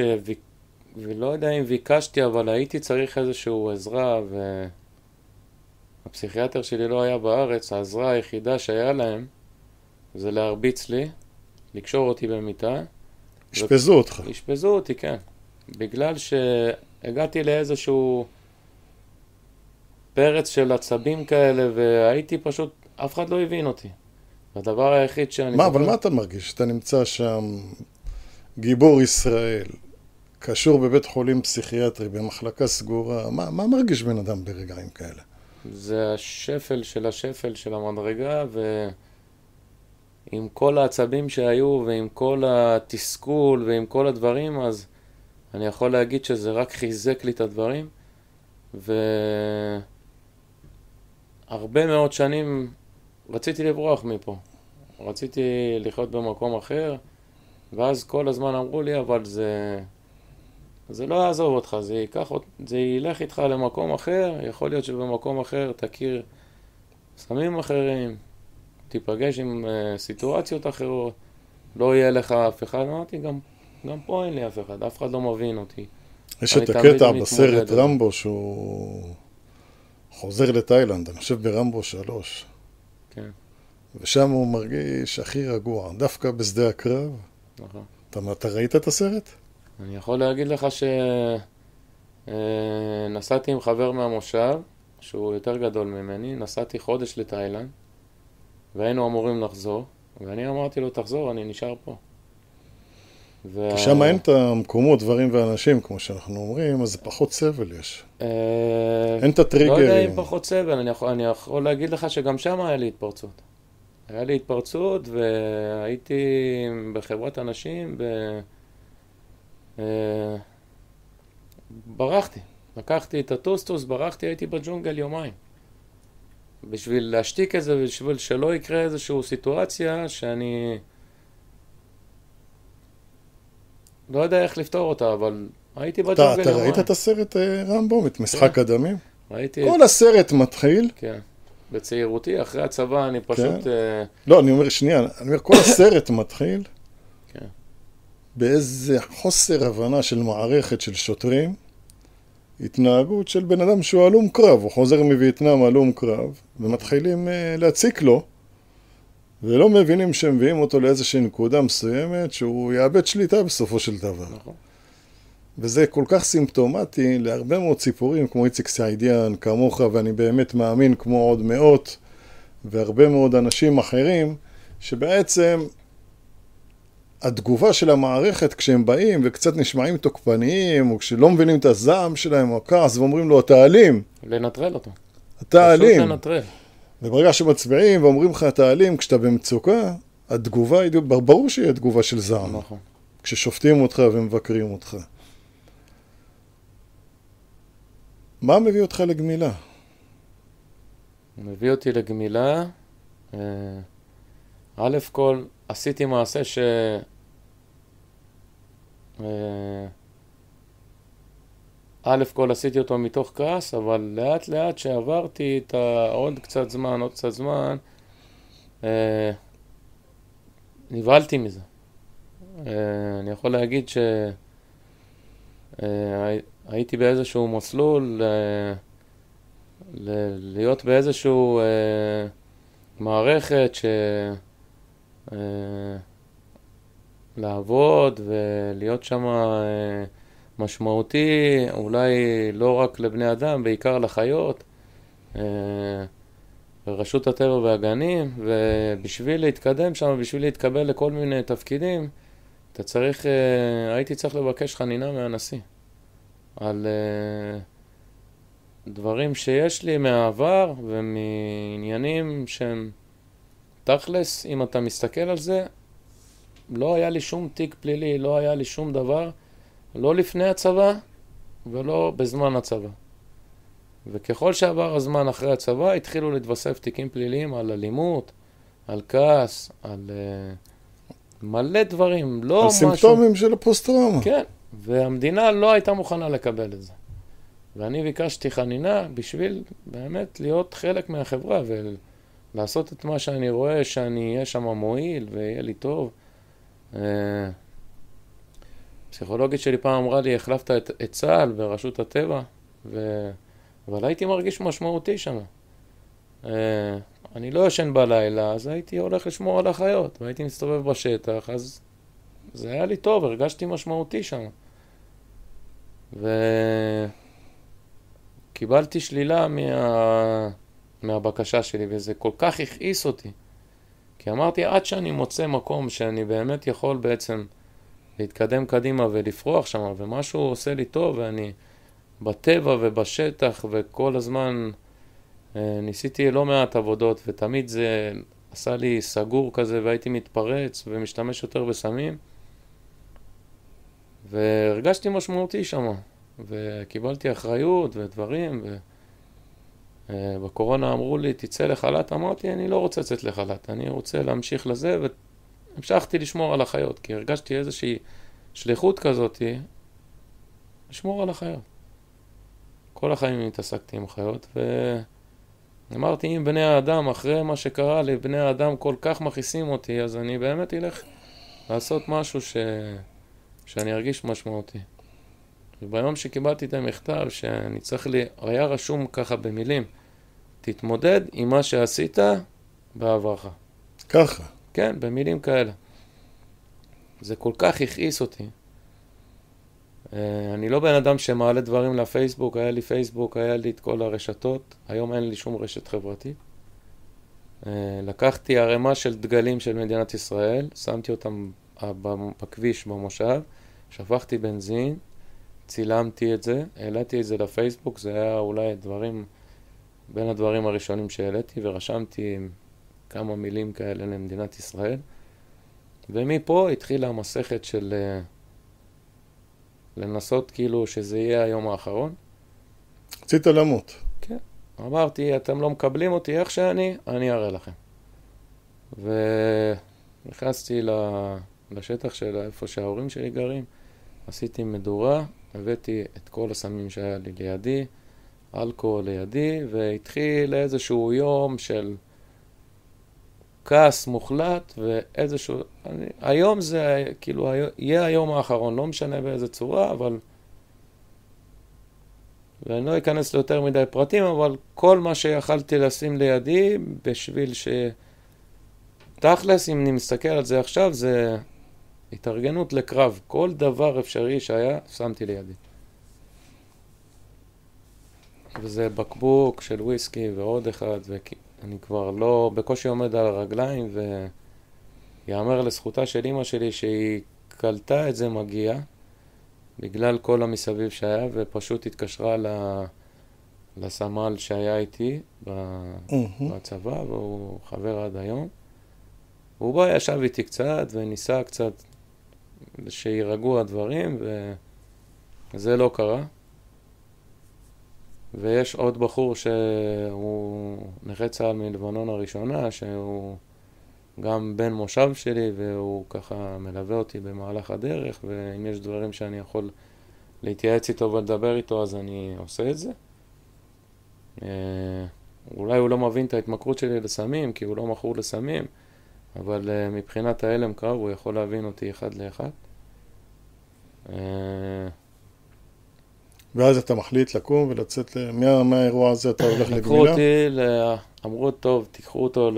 ולא יודע אם ביקשתי, אבל הייתי צריך איזושהי עזרה, והפסיכיאטר שלי לא היה בארץ, העזרה היחידה שהיה להם זה להרביץ לי, לקשור אותי במיטה. אשפזו אותך. אשפזו אותי, כן. בגלל שהגעתי לאיזשהו פרץ של עצבים כאלה, והייתי פשוט, אף אחד לא הבין אותי. הדבר היחיד שאני... מה, אבל מה אתה מרגיש? אתה נמצא שם גיבור ישראל, קשור בבית חולים פסיכיאטרי, במחלקה סגורה, מה, מה מרגיש בן אדם ברגעים כאלה? זה השפל של השפל של המדרגה, ועם כל העצבים שהיו, ועם כל התסכול, ועם כל הדברים, אז אני יכול להגיד שזה רק חיזק לי את הדברים, והרבה מאוד שנים רציתי לברוח מפה. רציתי לחיות במקום אחר, ואז כל הזמן אמרו לי, אבל זה... זה לא יעזוב אותך, זה, ייקח, זה ילך איתך למקום אחר, יכול להיות שבמקום אחר תכיר סמים אחרים, תיפגש עם uh, סיטואציות אחרות, לא יהיה לך אף אחד. אמרתי, גם, גם פה אין לי אף אחד, אף אחד לא מבין אותי. יש את הקטע בסרט רמבו שהוא חוזר לתאילנד, אני חושב ברמבו שלוש. כן. ושם הוא מרגיש הכי רגוע, דווקא בשדה הקרב. נכון. אתה, אתה ראית את הסרט? אני יכול להגיד לך שנסעתי אה, עם חבר מהמושב, שהוא יותר גדול ממני, נסעתי חודש לתאילנד, והיינו אמורים לחזור, ואני אמרתי לו, תחזור, אני נשאר פה. כי שם אין את המקומות, דברים ואנשים, כמו שאנחנו אומרים, אז פחות סבל יש. אה... אין את הטריגרים. לא יודע אם פחות סבל, אני יכול, אני יכול להגיד לך שגם שם היה לי התפרצות. היה לי התפרצות והייתי בחברת אנשים, ב... אה, ברחתי. לקחתי את הטוסטוס, ברחתי, הייתי בג'ונגל יומיים. בשביל להשתיק את זה, בשביל שלא יקרה איזושהי סיטואציה שאני לא יודע איך לפתור אותה, אבל הייתי בג'ונגל יומיים. אתה ראית את הסרט אה, רמבו, את משחק כן. הדמים? ראיתי... כל הסרט מתחיל. כן. בצעירותי, אחרי הצבא אני פשוט... כן. Uh... לא, אני אומר, שנייה, אני אומר, כל הסרט מתחיל. באיזה חוסר הבנה של מערכת של שוטרים, התנהגות של בן אדם שהוא הלום קרב, הוא חוזר מווייטנאם הלום קרב, ומתחילים uh, להציק לו, ולא מבינים שהם מביאים אותו לאיזושהי נקודה מסוימת, שהוא יאבד שליטה בסופו של דבר. נכון. וזה כל כך סימפטומטי להרבה מאוד סיפורים כמו איציק סעידיאן, כמוך, ואני באמת מאמין כמו עוד מאות והרבה מאוד אנשים אחרים, שבעצם התגובה של המערכת כשהם באים וקצת נשמעים תוקפניים, או כשלא מבינים את הזעם שלהם או הכעס ואומרים לו, אתה אלים. לנטרל אותו. אתה אלים. פשוט לנטרל. וברגע שמצביעים ואומרים לך, אתה אלים, כשאתה במצוקה, התגובה היא, ברור שהיא תגובה של זעם. נכון. כששופטים אותך ומבקרים אותך. מה מביא אותך לגמילה? מביא אותי לגמילה. אה, א' כל, עשיתי מעשה ש... אה, א' כל עשיתי אותו מתוך כעס, אבל לאט לאט שעברתי את העוד קצת זמן, עוד קצת זמן, אה, נבהלתי מזה. אני יכול להגיד ש... הייתי באיזשהו מסלול. להיות באיזשהו אה, מערכת ש... אה, לעבוד ולהיות שם אה, משמעותי, אולי לא רק לבני אדם, בעיקר לחיות, אה, ברשות הטבע והגנים, ובשביל להתקדם שם, בשביל להתקבל לכל מיני תפקידים, אתה צריך, אה, הייתי צריך לבקש חנינה מהנשיא. על דברים שיש לי מהעבר ומעניינים שהם תכלס, אם אתה מסתכל על זה, לא היה לי שום תיק פלילי, לא היה לי שום דבר, לא לפני הצבא ולא בזמן הצבא. וככל שעבר הזמן אחרי הצבא, התחילו להתווסף תיקים פליליים על אלימות, על כעס, על... Uh, מלא דברים, לא על משהו... סימפטומים של הפוסט-טראומה. כן, והמדינה לא הייתה מוכנה לקבל את זה. ואני ביקשתי חנינה בשביל באמת להיות חלק מהחברה ולעשות את מה שאני רואה, שאני אהיה שם מועיל ויהיה לי טוב. אה, פסיכולוגית שלי פעם אמרה לי, החלפת את, את צה"ל ורשות הטבע, ו... אבל הייתי מרגיש משמעותי שם. Uh, אני לא ישן בלילה, אז הייתי הולך לשמור על החיות, והייתי מסתובב בשטח, אז זה היה לי טוב, הרגשתי משמעותי שם. וקיבלתי שלילה מה... מהבקשה שלי, וזה כל כך הכעיס אותי. כי אמרתי, עד שאני מוצא מקום שאני באמת יכול בעצם להתקדם קדימה ולפרוח שם, ומשהו עושה לי טוב, ואני בטבע ובשטח, וכל הזמן אה, ניסיתי לא מעט עבודות, ותמיד זה עשה לי סגור כזה, והייתי מתפרץ ומשתמש יותר בסמים. והרגשתי משמעותי שם, וקיבלתי אחריות ודברים, ובקורונה אה, אמרו לי, תצא לחל"ת, אמרתי, אני לא רוצה לצאת לחל"ת, אני רוצה להמשיך לזה, והמשכתי לשמור על החיות, כי הרגשתי איזושהי שליחות כזאת, לשמור על החיות. כל החיים התעסקתי עם חיות, ואמרתי, אם בני האדם, אחרי מה שקרה לי, בני האדם כל כך מכעיסים אותי, אז אני באמת אלך לעשות משהו ש... שאני ארגיש משמעותי. וביום שקיבלתי את המכתב, שאני צריך לי, היה רשום ככה במילים, תתמודד עם מה שעשית בעברך. ככה. כן, במילים כאלה. זה כל כך הכעיס אותי. אה, אני לא בן אדם שמעלה דברים לפייסבוק, היה לי פייסבוק, היה לי את כל הרשתות, היום אין לי שום רשת חברתית. אה, לקחתי ערימה של דגלים של מדינת ישראל, שמתי אותם בכביש במושב, שפכתי בנזין, צילמתי את זה, העליתי את זה לפייסבוק, זה היה אולי דברים, בין הדברים הראשונים שהעליתי, ורשמתי כמה מילים כאלה למדינת ישראל. ומפה התחילה המסכת של uh, לנסות כאילו שזה יהיה היום האחרון. רצית למות. כן. אמרתי, אתם לא מקבלים אותי איך שאני, אני אראה לכם. ונכנסתי לשטח של איפה שההורים שלי גרים, עשיתי מדורה, הבאתי את כל הסמים שהיה לי לידי, אלכוהול לידי, והתחיל איזשהו יום של כעס מוחלט ואיזשהו... אני, היום זה כאילו, יהיה היום האחרון, לא משנה באיזה צורה, אבל... ואני לא אכנס ליותר מדי פרטים, אבל כל מה שיכלתי לשים לידי בשביל ש... תכלס, אם אני מסתכל על זה עכשיו, זה התארגנות לקרב. כל דבר אפשרי שהיה, שמתי לידי. וזה בקבוק של וויסקי ועוד אחד, ואני כבר לא, בקושי עומד על הרגליים, ויאמר לזכותה של אימא שלי שהיא קלטה את זה מגיע, בגלל כל המסביב שהיה, ופשוט התקשרה לסמל שהיה איתי בצבא, והוא חבר עד היום. הוא בא, ישב איתי קצת, וניסה קצת שיירגעו הדברים, וזה לא קרה. ויש עוד בחור שהוא נכה צה"ל מלבנון הראשונה, שהוא גם בן מושב שלי, והוא ככה מלווה אותי במהלך הדרך, ואם יש דברים שאני יכול להתייעץ איתו ולדבר איתו, אז אני עושה את זה. אה, אולי הוא לא מבין את ההתמכרות שלי לסמים, כי הוא לא מכור לסמים, אבל אה, מבחינת ההלם קרב הוא יכול להבין אותי אחד לאחד. אה, ואז אתה מחליט לקום ולצאת, מה, מהאירוע הזה אתה הולך לגמילה? לקחו אותי, אמרו, טוב, תיקחו אותו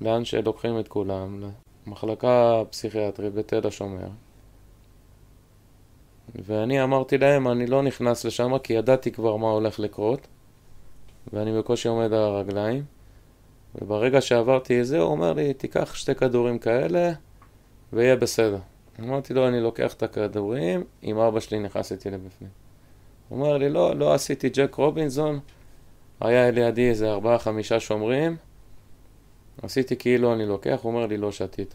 לאן שלוקחים את כולם, למחלקה פסיכיאטרית בתל השומר. ואני אמרתי להם, אני לא נכנס לשם כי ידעתי כבר מה הולך לקרות, ואני בקושי עומד על הרגליים. וברגע שעברתי את זה, הוא אומר לי, תיקח שתי כדורים כאלה, ויהיה בסדר. אמרתי לו, אני לוקח את הכדורים, עם אבא שלי נכנס איתי לבפנים. הוא אומר לי, לא, לא עשיתי ג'ק רובינזון, היה לידי איזה ארבעה, חמישה שומרים, עשיתי כאילו אני לוקח, הוא אומר לי, לא שתית.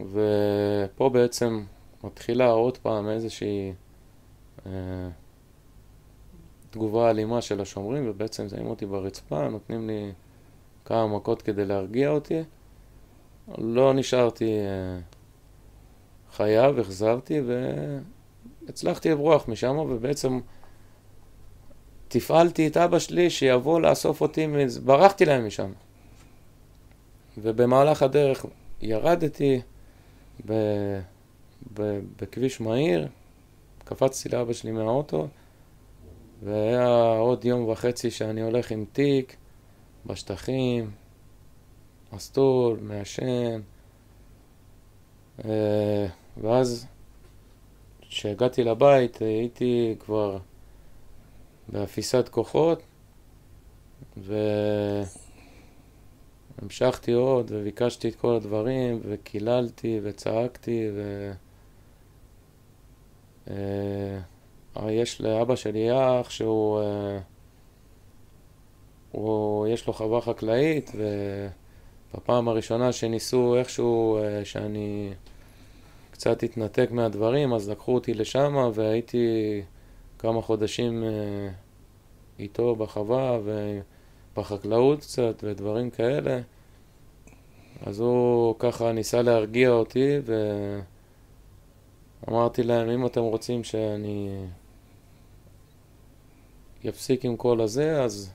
ופה בעצם מתחילה עוד פעם איזושהי אה, תגובה אלימה של השומרים, ובעצם שמים אותי ברצפה, נותנים לי כמה מכות כדי להרגיע אותי. לא נשארתי חייב, החזרתי והצלחתי לברוח משם, ובעצם תפעלתי את אבא שלי שיבוא לאסוף אותי, ברחתי להם משם. ובמהלך הדרך ירדתי ב... ב... בכביש מהיר, קפצתי לאבא שלי מהאוטו, והיה עוד יום וחצי שאני הולך עם תיק בשטחים, מסטול, מעשן, אה, ואז כשהגעתי לבית הייתי כבר באפיסת כוחות, והמשכתי עוד וביקשתי את כל הדברים וקיללתי וצעקתי ו... אה, יש לאבא שלי אח שהוא, אה, הוא, יש לו חווה חקלאית ובפעם הראשונה שניסו איכשהו אה, שאני קצת התנתק מהדברים אז לקחו אותי לשם והייתי כמה חודשים איתו בחווה ובחקלאות קצת ודברים כאלה. אז הוא ככה ניסה להרגיע אותי ו... אמרתי להם, אם אתם רוצים שאני אפסיק עם כל הזה, אז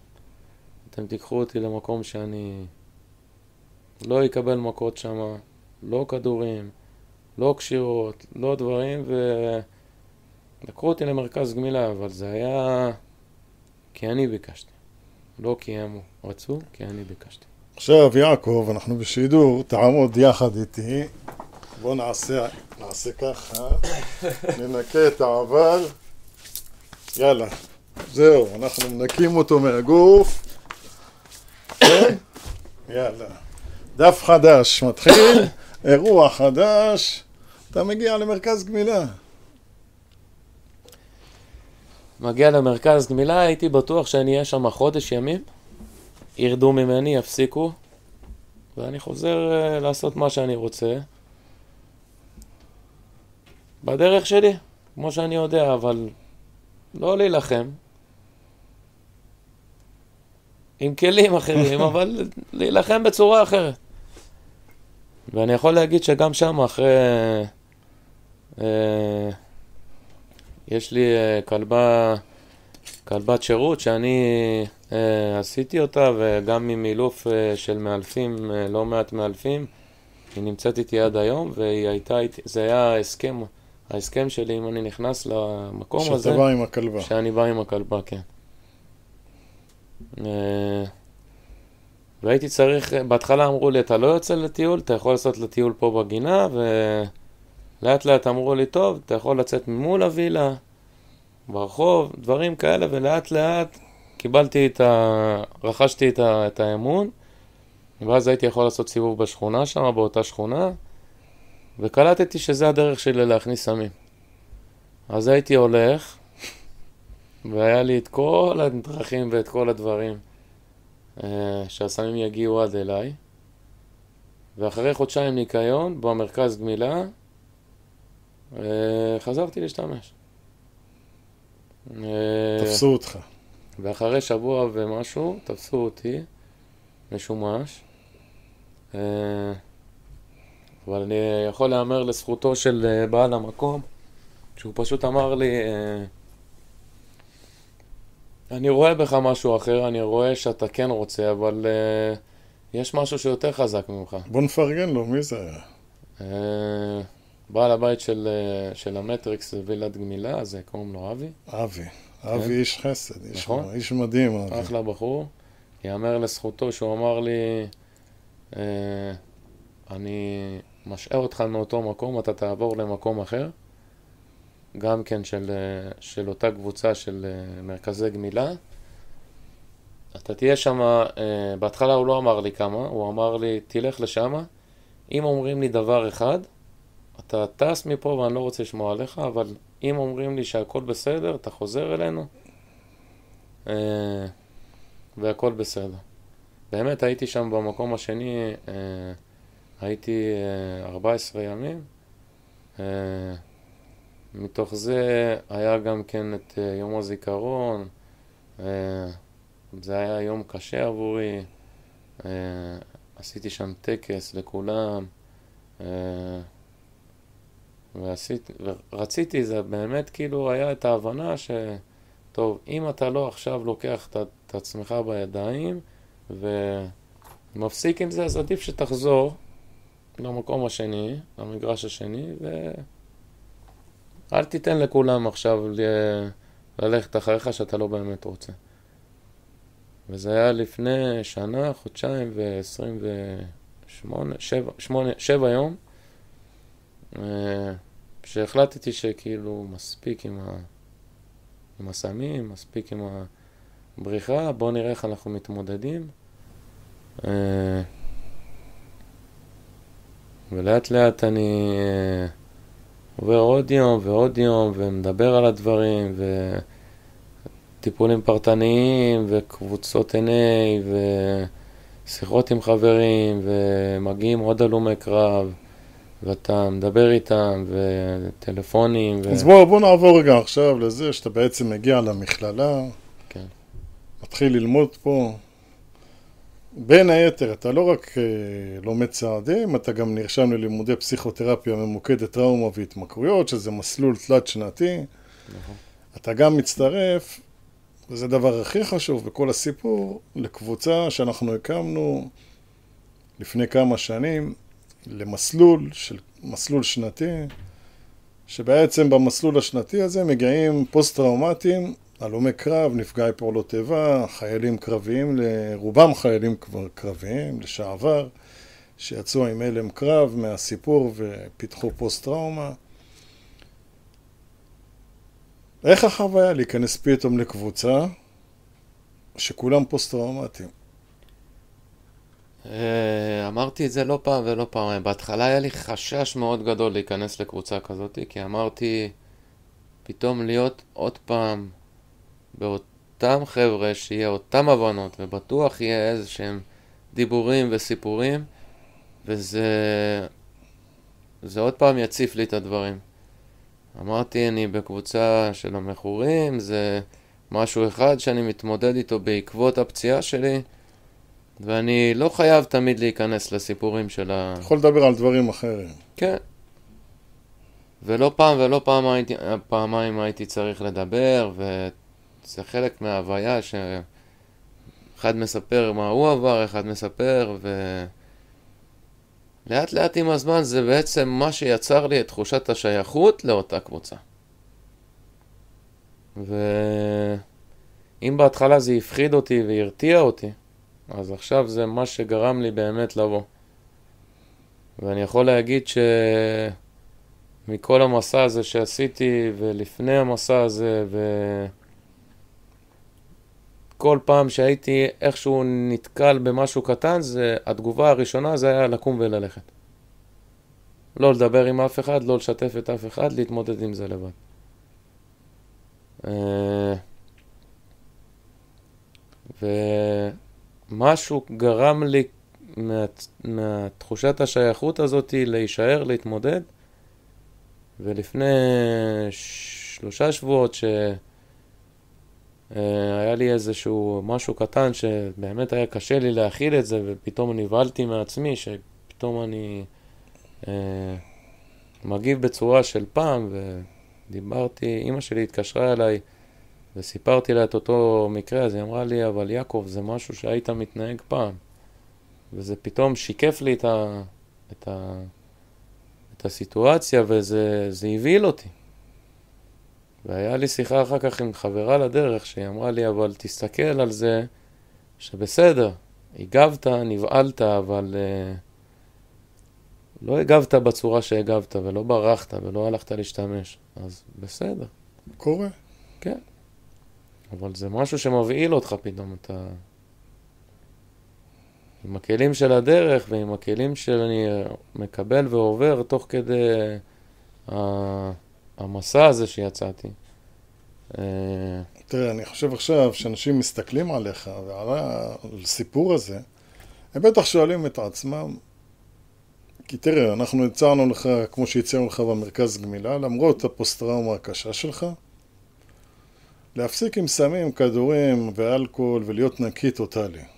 אתם תיקחו אותי למקום שאני לא אקבל מכות שם, לא כדורים, לא קשירות, לא דברים, ולקחו אותי למרכז גמילה, אבל זה היה כי אני ביקשתי, לא כי הם רצו, כי אני ביקשתי. עכשיו, יעקב, אנחנו בשידור, תעמוד יחד איתי. בוא נעשה, נעשה ככה, ננקה את העבר, יאללה, זהו, אנחנו מנקים אותו מהגוף, כן? יאללה. דף חדש מתחיל, אירוע חדש, אתה מגיע למרכז גמילה. מגיע למרכז גמילה, הייתי בטוח שאני אהיה שם חודש ימים, ירדו ממני, יפסיקו, ואני חוזר uh, לעשות מה שאני רוצה. בדרך שלי, כמו שאני יודע, אבל לא להילחם. עם כלים אחרים, אבל להילחם בצורה אחרת. ואני יכול להגיד שגם שם, אחרי... אה, יש לי אה, כלבה, כלבת שירות שאני אה, עשיתי אותה, וגם עם אילוף אה, של מאלפים, אה, לא מעט מאלפים. היא נמצאת איתי עד היום, והיא הייתה איתי, זה היה הסכם ההסכם שלי, אם אני נכנס למקום שאתה הזה... שאתה בא עם הכלבה. שאני בא עם הכלבה, כן. אה, והייתי צריך, בהתחלה אמרו לי, אתה לא יוצא לטיול, אתה יכול לעשות לטיול פה בגינה, ולאט לאט אמרו לי, טוב, אתה יכול לצאת ממול הווילה, ברחוב, דברים כאלה, ולאט לאט קיבלתי את ה... רכשתי את, ה... את האמון, ואז הייתי יכול לעשות סיבוב בשכונה שם, באותה שכונה. וקלטתי שזה הדרך שלי להכניס סמים. אז הייתי הולך, והיה לי את כל הדרכים ואת כל הדברים אה, שהסמים יגיעו עד אליי. ואחרי חודשיים ניקיון, במרכז גמילה, אה, חזרתי להשתמש. אה, תפסו אותך. ואחרי שבוע ומשהו, תפסו אותי, משומש. אבל אני יכול להמר לזכותו של בעל המקום, שהוא פשוט אמר לי, אני רואה בך משהו אחר, אני רואה שאתה כן רוצה, אבל uh, יש משהו שיותר חזק ממך. בוא נפרגן לו, מי זה היה? Uh, בעל הבית של, uh, של המטריקס זה וילת גמילה, אז קוראים לו אבי. אבי. כן? אבי איש חסד, איש, נכון? איש מדהים. אבי. אחלה בחור. יאמר לזכותו שהוא אמר לי, uh, אני משעה אותך מאותו מקום, אתה תעבור למקום אחר, גם כן של, של אותה קבוצה של אה, מרכזי גמילה. אתה תהיה שם, אה, בהתחלה הוא לא אמר לי כמה, הוא אמר לי, תלך לשם, אם אומרים לי דבר אחד, אתה טס מפה ואני לא רוצה לשמוע עליך, אבל אם אומרים לי שהכל בסדר, אתה חוזר אלינו, אה, והכל בסדר. באמת הייתי שם במקום השני, הייתי 14 אה, ימים. אה, מתוך זה היה גם כן את אה, יום הזיכרון. זה היה יום קשה עבורי. עשיתי שם טקס לכולם, אה, ועשיתי, ורציתי, זה באמת כאילו היה את ההבנה ש... טוב, אם אתה לא עכשיו לוקח את, עצמך בידיים ומפסיק עם זה, אז עדיף שתחזור למקום השני, למגרש השני, ואל תיתן לכולם עכשיו ל... ללכת אחריך שאתה לא באמת רוצה. וזה היה לפני שנה, חודשיים ועשרים ושמונה, שבע, שבע יום, אה, שהחלטתי שכאילו מספיק עם, ה, עם הסמים, מספיק עם הבריחה, בואו נראה איך אנחנו מתמודדים. אה, ולאט לאט אני אה, עובר עוד יום ועוד יום ומדבר על הדברים וטיפולים פרטניים וקבוצות NA ושיחות עם חברים ומגיעים עוד הלומי קרב ואתה מדבר איתם וטלפונים ו... אז בוא, בוא נעבור רגע עכשיו לזה שאתה בעצם מגיע למכללה כן. מתחיל ללמוד פה בין היתר, אתה לא רק אה, לומד צעדים, אתה גם נרשם ללימודי פסיכותרפיה ממוקדת טראומה והתמכרויות, שזה מסלול תלת שנתי. נכון. אתה גם מצטרף, וזה הדבר הכי חשוב בכל הסיפור, לקבוצה שאנחנו הקמנו לפני כמה שנים, למסלול, של, מסלול שנתי, שבעצם במסלול השנתי הזה מגיעים פוסט-טראומטיים הלומי קרב, נפגעי פעולות איבה, חיילים קרביים, רובם חיילים קרביים, לשעבר, שיצאו עם הלם קרב מהסיפור ופיתחו פוסט-טראומה. איך החוויה להיכנס פתאום לקבוצה שכולם פוסט-טראומטיים? אה, אמרתי את זה לא פעם ולא פעם. בהתחלה היה לי חשש מאוד גדול להיכנס לקבוצה כזאת, כי אמרתי, פתאום להיות עוד פעם באותם חבר'ה, שיהיה אותם הבנות, ובטוח יהיה איזה שהם דיבורים וסיפורים, וזה... זה עוד פעם יציף לי את הדברים. אמרתי, אני בקבוצה של המכורים, זה משהו אחד שאני מתמודד איתו בעקבות הפציעה שלי, ואני לא חייב תמיד להיכנס לסיפורים של ה... יכול לדבר על דברים אחרים. כן. ולא פעם ולא פעם הייתי, פעמיים הייתי צריך לדבר, ו... זה חלק מההוויה שאחד מספר מה הוא עבר, אחד מספר, ולאט לאט עם הזמן זה בעצם מה שיצר לי את תחושת השייכות לאותה קבוצה. ואם בהתחלה זה הפחיד אותי והרתיע אותי, אז עכשיו זה מה שגרם לי באמת לבוא. ואני יכול להגיד שמכל המסע הזה שעשיתי, ולפני המסע הזה, ו... כל פעם שהייתי איכשהו נתקל במשהו קטן, זה, התגובה הראשונה זה היה לקום וללכת. לא לדבר עם אף אחד, לא לשתף את אף אחד, להתמודד עם זה לבד. אה, ומשהו גרם לי מה, מהתחושת השייכות הזאת להישאר, להתמודד, ולפני שלושה שבועות ש... אה, היה לי איזשהו משהו קטן שבאמת היה קשה לי להכיל את זה, ופתאום נבהלתי מעצמי, שפתאום אני אה, מגיב בצורה של פעם, ודיברתי, אימא שלי התקשרה אליי וסיפרתי לה את אותו מקרה, אז היא אמרה לי, אבל יעקב, זה משהו שהיית מתנהג פעם. וזה פתאום שיקף לי את, ה, את, ה, את הסיטואציה, וזה הבהיל אותי. והיה לי שיחה אחר כך עם חברה לדרך, שהיא אמרה לי, אבל תסתכל על זה שבסדר, הגבת, נבהלת, אבל uh, לא הגבת בצורה שהגבת, ולא ברחת, ולא הלכת להשתמש. אז בסדר. קורה. כן. אבל זה משהו שמבהיל אותך פתאום, אתה... עם הכלים של הדרך ועם הכלים שאני מקבל ועובר תוך כדי המסע הזה שיצאתי. אה, תראה, אני חושב עכשיו שאנשים מסתכלים עליך ועל הסיפור הזה, הם בטח שואלים את עצמם, כי תראה, אנחנו הצענו לך, כמו שהצענו לך במרכז גמילה, למרות הפוסט-טראומה הקשה שלך, להפסיק עם סמים, כדורים ואלכוהול ולהיות נקי טוטאלי.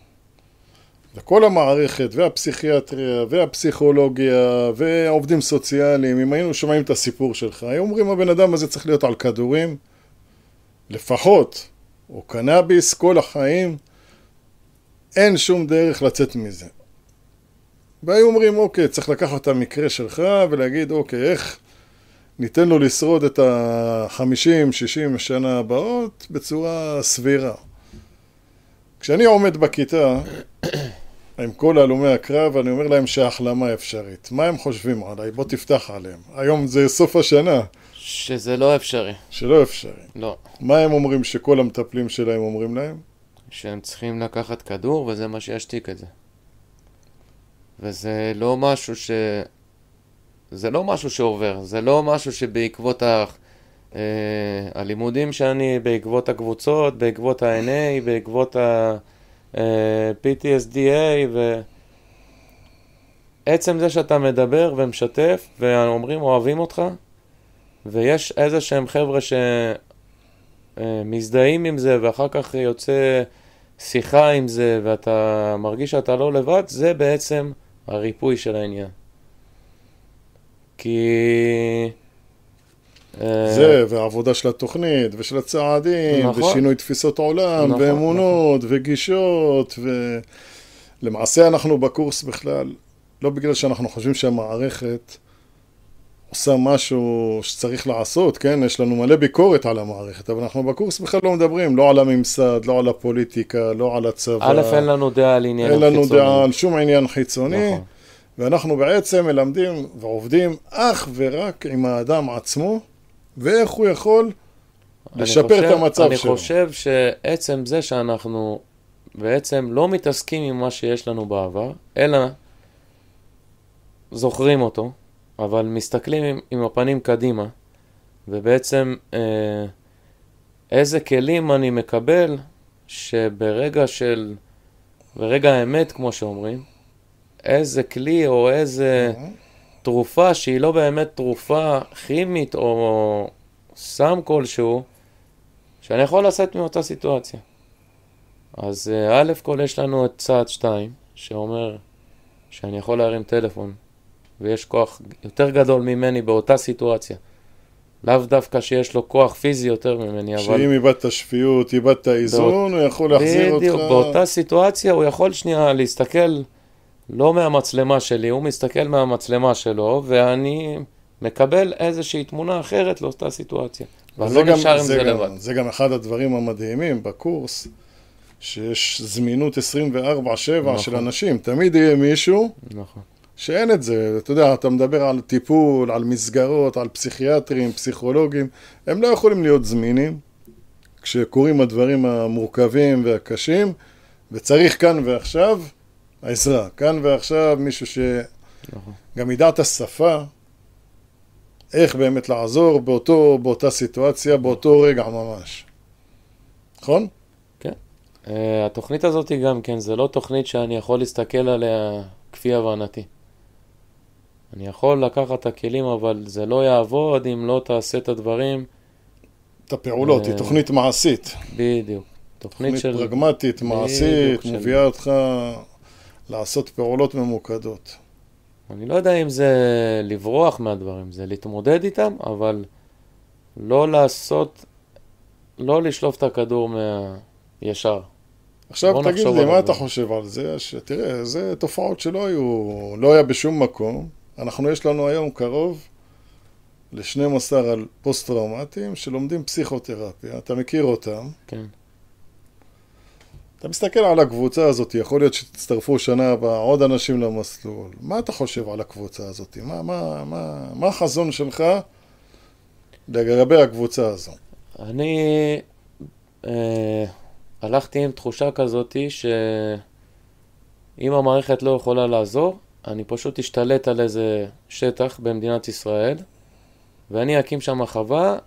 וכל המערכת, והפסיכיאטריה, והפסיכולוגיה, והעובדים סוציאליים, אם היינו שומעים את הסיפור שלך, היו אומרים הבן אדם הזה צריך להיות על כדורים, לפחות, או קנאביס כל החיים, אין שום דרך לצאת מזה. והיו אומרים, אוקיי, צריך לקחת את המקרה שלך ולהגיד, אוקיי, איך ניתן לו לשרוד את ה-50-60 שנה הבאות בצורה סבירה. כשאני עומד בכיתה עם כל הלומי הקרב, אני אומר להם שההחלמה אפשרית. מה הם חושבים עליי? בוא תפתח עליהם. היום זה סוף השנה. שזה לא אפשרי. שלא אפשרי. לא. מה הם אומרים שכל המטפלים שלהם אומרים להם? שהם צריכים לקחת כדור וזה מה שישתיק את זה. וזה לא משהו ש... זה לא משהו שעובר, זה לא משהו שבעקבות ה... אה, הלימודים שאני, בעקבות הקבוצות, בעקבות ה-NA, בעקבות ה-PTSDA אה, ו... עצם זה שאתה מדבר ומשתף ואומרים אוהבים אותך ויש איזה שהם חבר'ה שמזדהים עם זה ואחר כך יוצא שיחה עם זה ואתה מרגיש שאתה לא לבד, זה בעצם הריפוי של העניין. כי... אה, זה, והעבודה של התוכנית, ושל הצעדים, נכון. ושינוי תפיסות עולם, נכון, ואמונות, נכון. וגישות, ולמעשה אנחנו בקורס בכלל, לא בגלל שאנחנו חושבים שהמערכת עושה משהו שצריך לעשות, כן? יש לנו מלא ביקורת על המערכת, אבל אנחנו בקורס בכלל לא מדברים, לא על הממסד, לא על הפוליטיקה, לא על הצבא. א', אין לנו דעה על עניין חיצוני. אין לנו דעה על שום עניין חיצוני. נכון. ואנחנו בעצם מלמדים ועובדים אך ורק עם האדם עצמו, ואיך הוא יכול לשפר חושב, את המצב אני שלו. אני חושב שעצם זה שאנחנו בעצם לא מתעסקים עם מה שיש לנו בעבר, אלא זוכרים אותו, אבל מסתכלים עם, עם הפנים קדימה, ובעצם אה, איזה כלים אני מקבל שברגע של, ברגע האמת, כמו שאומרים, איזה כלי או איזה תרופה שהיא לא באמת תרופה כימית או סם כלשהו, שאני יכול לצאת מאותה סיטואציה. אז אה, א' כל יש לנו את צעד 2, שאומר שאני יכול להרים טלפון, ויש כוח יותר גדול ממני באותה סיטואציה. לאו דווקא שיש לו כוח פיזי יותר ממני, אבל... שאם איבדת שפיות, איבדת איזון, באות... הוא יכול להחזיר בדיוק, אותך... בדיוק, באותה סיטואציה הוא יכול שנייה להסתכל לא מהמצלמה שלי, הוא מסתכל מהמצלמה שלו, ואני מקבל איזושהי תמונה אחרת לאותה סיטואציה. ואני לא נשאר עם זה, זה לבד. זה גם אחד הדברים המדהימים בקורס, שיש זמינות 24-7 נכון. של אנשים. תמיד יהיה מישהו נכון. שאין את זה. אתה יודע, אתה מדבר על טיפול, על מסגרות, על פסיכיאטרים, פסיכולוגים, הם לא יכולים להיות זמינים כשקורים הדברים המורכבים והקשים, וצריך כאן ועכשיו העזרה. כאן ועכשיו מישהו שגם נכון. ידע את השפה, איך באמת לעזור באותו, באותה סיטואציה, באותו רגע ממש. נכון? כן. Uh, התוכנית הזאת גם כן, זה לא תוכנית שאני יכול להסתכל עליה כפי הבנתי. אני יכול לקחת את הכלים, אבל זה לא יעבוד אם לא תעשה את הדברים. את הפעולות, היא תוכנית מעשית. בדיוק. תוכנית, תוכנית של... פרגמטית, מעשית, מביאה של... אותך לעשות פעולות ממוקדות. אני לא יודע אם זה לברוח מהדברים, זה להתמודד איתם, אבל לא לעשות, לא לשלוף את הכדור מהישר. עכשיו תגיד לי, מה אתה חושב על זה? תראה, זה תופעות שלא היו, לא היה בשום מקום. אנחנו, יש לנו היום קרוב ל-12 על פוסט-טראומטיים שלומדים פסיכותרפיה, אתה מכיר אותם. כן. אתה מסתכל על הקבוצה הזאת, יכול להיות שתצטרפו שנה הבאה עוד אנשים למסלול. מה אתה חושב על הקבוצה הזאת? מה, מה, מה, מה החזון שלך לגבי הקבוצה הזו? אני אה, הלכתי עם תחושה כזאת שאם המערכת לא יכולה לעזור, אני פשוט אשתלט על איזה שטח במדינת ישראל ואני אקים שם חווה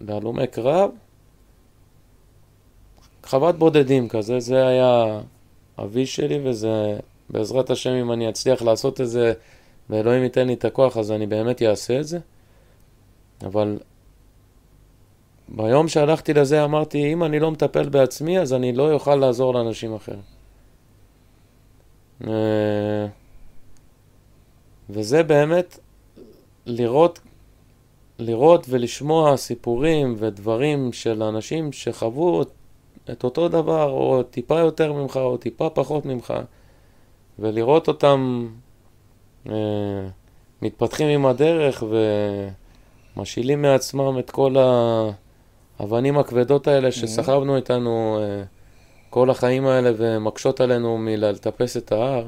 להלומי קרב חוות בודדים כזה, זה היה אבי שלי, וזה, בעזרת השם, אם אני אצליח לעשות את זה, ואלוהים ייתן לי את הכוח, אז אני באמת אעשה את זה. אבל ביום שהלכתי לזה אמרתי, אם אני לא מטפל בעצמי, אז אני לא אוכל לעזור לאנשים אחרים. אה, וזה באמת לראות, לראות ולשמוע סיפורים ודברים של אנשים שחוו את אותו דבר, או טיפה יותר ממך, או טיפה פחות ממך, ולראות אותם אה, מתפתחים עם הדרך ומשאילים מעצמם את כל האבנים הכבדות האלה שסחבנו איתנו אה, כל החיים האלה ומקשות עלינו מלטפס את ההר,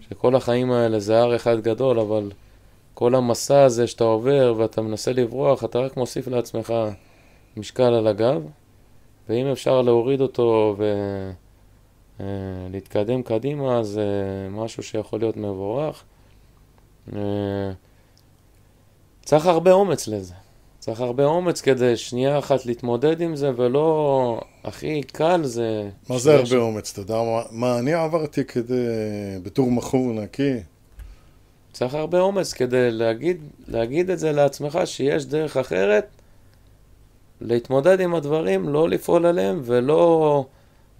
שכל החיים האלה זה הר אחד גדול, אבל כל המסע הזה שאתה עובר ואתה מנסה לברוח, אתה רק מוסיף לעצמך משקל על הגב, ואם אפשר להוריד אותו ולהתקדם קדימה, זה משהו שיכול להיות מבורך. צריך הרבה אומץ לזה. צריך הרבה אומץ כדי שנייה אחת להתמודד עם זה, ולא הכי קל זה... מה זה הרבה אומץ? אתה יודע מה, מה אני עברתי כדי, בתור מכור נקי? צריך הרבה אומץ כדי להגיד, להגיד את זה לעצמך, שיש דרך אחרת להתמודד עם הדברים, לא לפעול עליהם, ולא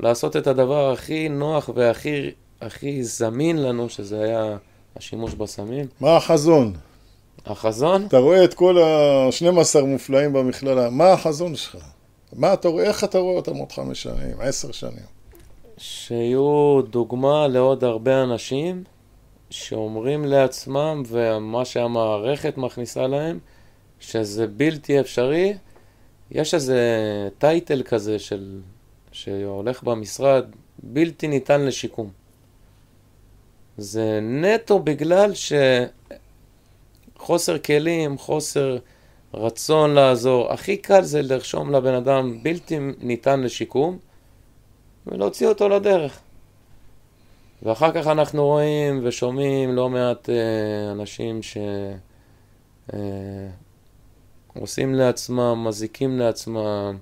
לעשות את הדבר הכי נוח והכי הכי זמין לנו, שזה היה השימוש בסמים. מה החזון? החזון? אתה רואה את כל ה-12 מופלאים במכללה, מה החזון שלך? מה אתה רואה, איך אתה רואה אותם עוד חמש שנים, עשר שנים? שיהיו דוגמה לעוד הרבה אנשים שאומרים לעצמם, ומה שהמערכת מכניסה להם, שזה בלתי אפשרי. יש איזה טייטל כזה של, שהולך במשרד, בלתי ניתן לשיקום. זה נטו בגלל שחוסר כלים, חוסר רצון לעזור. הכי קל זה לרשום לבן אדם בלתי ניתן לשיקום ולהוציא אותו לדרך. ואחר כך אנחנו רואים ושומעים לא מעט אה, אנשים שעושים אה, לעצמם, מזיקים לעצמם,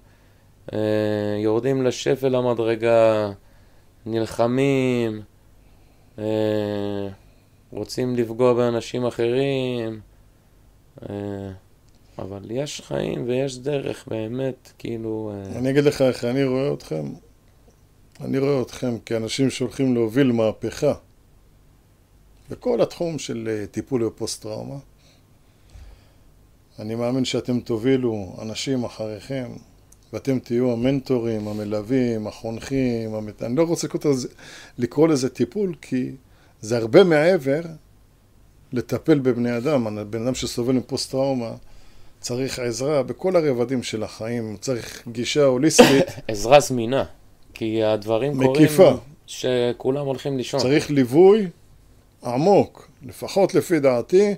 אה, יורדים לשפל המדרגה, נלחמים, אה, רוצים לפגוע באנשים אחרים, אה, אבל יש חיים ויש דרך באמת, כאילו... אני אגיד לך איך אני רואה אתכם. אני רואה אתכם כאנשים שהולכים להוביל מהפכה בכל התחום של טיפול בפוסט-טראומה. אני מאמין שאתם תובילו אנשים אחריכם, ואתם תהיו המנטורים, המלווים, החונכים, המת... אני לא רוצה לקרוא לזה טיפול, כי זה הרבה מעבר לטפל בבני אדם. בן אדם שסובל מפוסט-טראומה צריך עזרה בכל הרבדים של החיים, צריך גישה הוליסטית. עזרה זמינה. כי הדברים מקיפה. קורים שכולם הולכים לישון. צריך ליווי עמוק, לפחות לפי דעתי,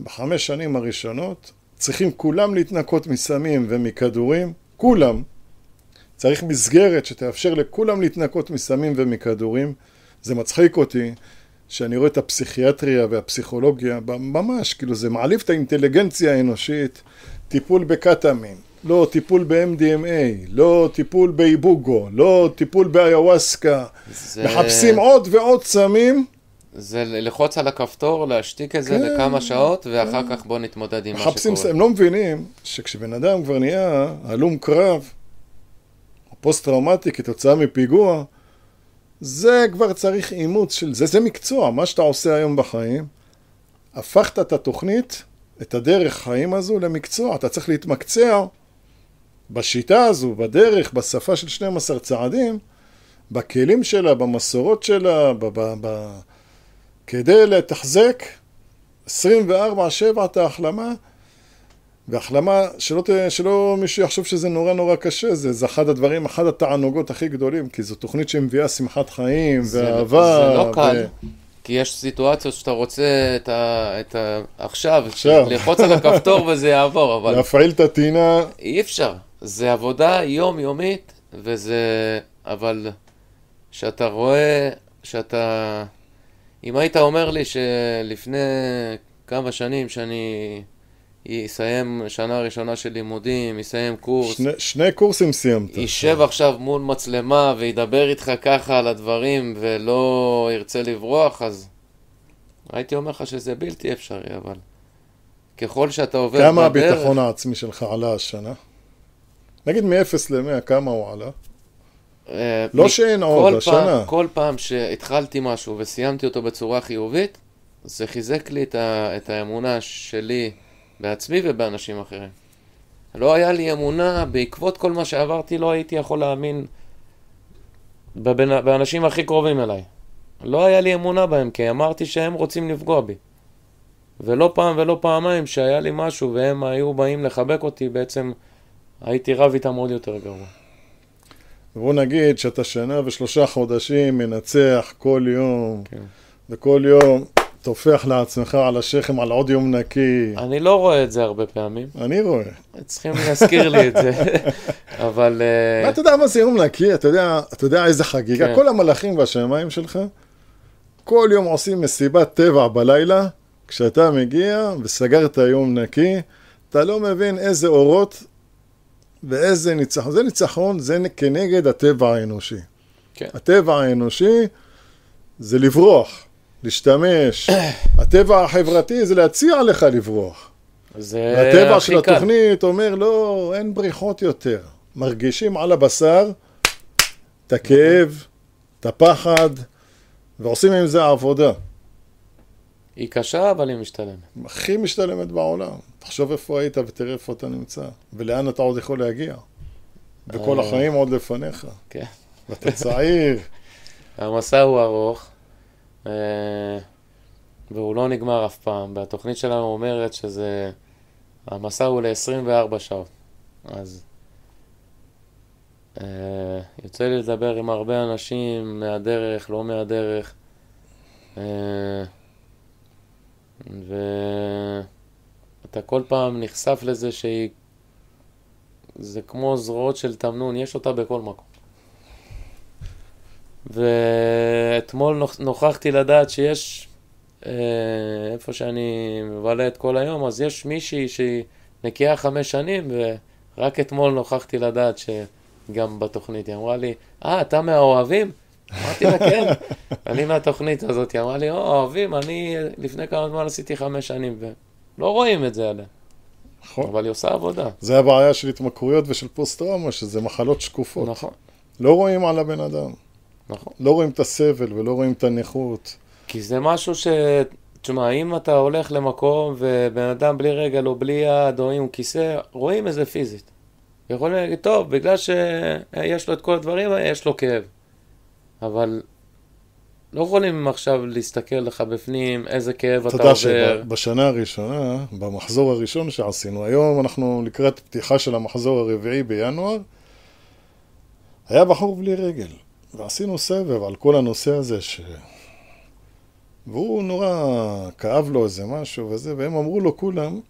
בחמש שנים הראשונות צריכים כולם להתנקות מסמים ומכדורים, כולם. צריך מסגרת שתאפשר לכולם להתנקות מסמים ומכדורים. זה מצחיק אותי שאני רואה את הפסיכיאטריה והפסיכולוגיה, ממש, כאילו זה מעליב את האינטליגנציה האנושית, טיפול בקטאמין, לא טיפול ב-MDMA, לא טיפול באיבוגו, לא טיפול באיוואסקה. זה... מחפשים עוד ועוד סמים. זה ללחוץ על הכפתור, להשתיק את זה כן, לכמה שעות, ואחר כן. כך בוא נתמודד עם מה שקורה. הם לא מבינים שכשבן אדם כבר נהיה הלום קרב, או פוסט-טראומטי כתוצאה מפיגוע, זה כבר צריך אימוץ של זה, זה מקצוע, מה שאתה עושה היום בחיים, הפכת את התוכנית, את הדרך חיים הזו למקצוע, אתה צריך להתמקצע בשיטה הזו, בדרך, בשפה של 12 צעדים, בכלים שלה, במסורות שלה, ב- ב- ב- כדי לתחזק 24-7 את ההחלמה, והחלמה, שלא, שלא מישהו יחשוב שזה נורא נורא קשה, זה, זה אחד הדברים, אחד התענוגות הכי גדולים, כי זו תוכנית שמביאה שמחת חיים זה, ואהבה. זה לא קל. ו... כי יש סיטואציות שאתה רוצה את ה... את ה עכשיו, עכשיו. ללחוץ על הכפתור וזה יעבור, אבל... להפעיל את הטינה. אי אפשר. זה עבודה יומיומית, וזה... אבל שאתה רואה, שאתה... אם היית אומר לי שלפני כמה שנים שאני אסיים שנה ראשונה של לימודים, אסיים קורס... שני, שני קורסים סיימת. יישב עכשיו מול מצלמה וידבר איתך ככה על הדברים ולא ירצה לברוח, אז הייתי אומר לך שזה בלתי אפשרי, אבל ככל שאתה עובר כמה בדרך... כמה הביטחון העצמי שלך עלה השנה? נגיד מ-0 ל-100, כמה הוא עלה? אה, לא שאין כל עוד, פעם- השנה. כל פעם שהתחלתי משהו וסיימתי אותו בצורה חיובית, זה חיזק לי את, ה, את האמונה שלי בעצמי ובאנשים אחרים. לא היה לי אמונה, בעקבות כל מה שעברתי, לא הייתי יכול להאמין בבן, באנשים הכי קרובים אליי. לא היה לי אמונה בהם, כי אמרתי שהם רוצים לפגוע בי. ולא פעם ולא פעמיים שהיה לי משהו והם היו באים לחבק אותי, בעצם הייתי רב איתם עוד יותר גרוע. בוא נגיד שאתה שנה ושלושה חודשים מנצח כל יום, כן. וכל יום טופח לעצמך על השכם על עוד יום נקי. אני לא רואה את זה הרבה פעמים. אני רואה. צריכים להזכיר לי את זה, אבל... אה, אתה יודע מה זה יום נקי? אתה יודע, אתה יודע איזה חגיגה? כן. כל המלאכים והשמיים שלך, כל יום עושים מסיבת טבע בלילה, כשאתה מגיע וסגרת יום נקי, אתה לא מבין איזה אורות ואיזה ניצחון. זה ניצחון, זה כנגד הטבע האנושי. כן. הטבע האנושי זה לברוח, להשתמש. הטבע החברתי זה להציע לך לברוח. זה של הכי קל. התוכנית אומר, לא, אין בריחות יותר. מרגישים על הבשר את הכאב, את הפחד, ועושים עם זה עבודה. היא קשה, אבל היא משתלמת. הכי משתלמת בעולם. תחשוב איפה היית ותראה איפה אתה נמצא, ולאן אתה עוד יכול להגיע. וכל אה. החיים עוד לפניך. כן. ואתה צעיר. המסע הוא ארוך, אה, והוא לא נגמר אף פעם. והתוכנית שלנו אומרת שזה... המסע הוא ל-24 שעות. אז אה, יוצא לי לדבר עם הרבה אנשים מהדרך, לא מהדרך. ואתה כל פעם נחשף לזה שהיא... זה כמו זרועות של תמנון, יש אותה בכל מקום. ואתמול נוכ- נוכחתי לדעת שיש, אה, איפה שאני מבלה את כל היום, אז יש מישהי שהיא נקייה חמש שנים, ורק אתמול נוכחתי לדעת שגם בתוכנית. היא אמרה לי, אה, אתה מהאוהבים? אמרתי לה, כן, אני מהתוכנית הזאת. היא אמרה לי, או, אוהבים, אני לפני כמה זמן עשיתי חמש שנים, ולא רואים את זה עליה, נכון. אבל היא עושה עבודה. זה הבעיה של התמכרויות ושל פוסט-טראומה, שזה מחלות שקופות. נכון, לא רואים על הבן אדם. נכון. לא רואים את הסבל ולא רואים את הנכות. כי זה משהו ש... תשמע, אם אתה הולך למקום ובן אדם בלי רגל או בלי יד או עם כיסא, רואים את זה פיזית. יכולים להגיד, טוב, בגלל שיש לו את כל הדברים יש לו כאב. אבל לא יכולים עכשיו להסתכל לך בפנים איזה כאב אתה אתה יודע עובר. שבשנה הראשונה, במחזור הראשון שעשינו, היום אנחנו לקראת פתיחה של המחזור הרביעי בינואר, היה בחור בלי רגל, ועשינו סבב על כל הנושא הזה ש... והוא נורא כאב לו איזה משהו וזה, והם אמרו לו כולם,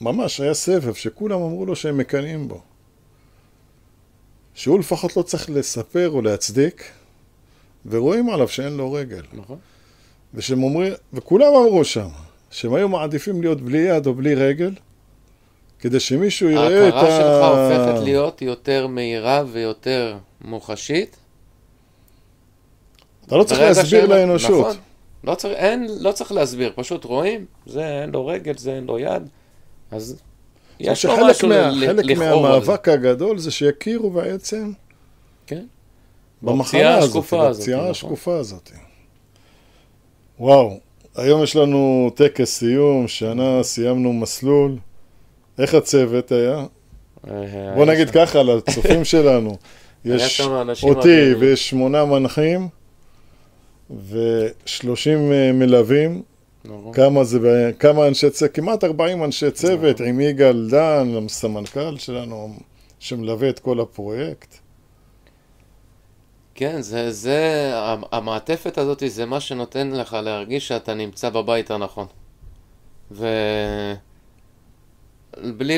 ממש היה סבב שכולם אמרו לו שהם מקנאים בו. שהוא לפחות לא צריך לספר או להצדיק, ורואים עליו שאין לו רגל. נכון. ושהם אומרים, וכולם אמרו שם, שהם היו מעדיפים להיות בלי יד או בלי רגל, כדי שמישהו יראה את ה... ההכרה שלך הופכת להיות יותר מהירה ויותר מוחשית. אתה לא צריך להסביר שאין- לאנושות. נכון. לא צריך, אין, לא צריך להסביר, פשוט רואים, זה אין לו רגל, זה אין לו יד, אז יש לו משהו מה, ל- חלק. מהמאבק הגדול זה שיכירו בעצם כן. במחלה הזאת, בפציעה נכון. השקופה הזאת. וואו, היום יש לנו טקס סיום, שנה סיימנו מסלול. איך הצוות היה? אה, בוא היה נגיד ככה, לצופים שלנו. יש אותי. ויש שמונה מנחים ושלושים אה, מלווים. נכון. כמה זה, כמה אנשי צוות, כמעט 40 אנשי צוות, עם יגאל דן, הסמנכ"ל שלנו, שמלווה את כל הפרויקט. כן, זה, זה, המ- המעטפת הזאת זה מה שנותן לך להרגיש שאתה נמצא בבית הנכון. ובלי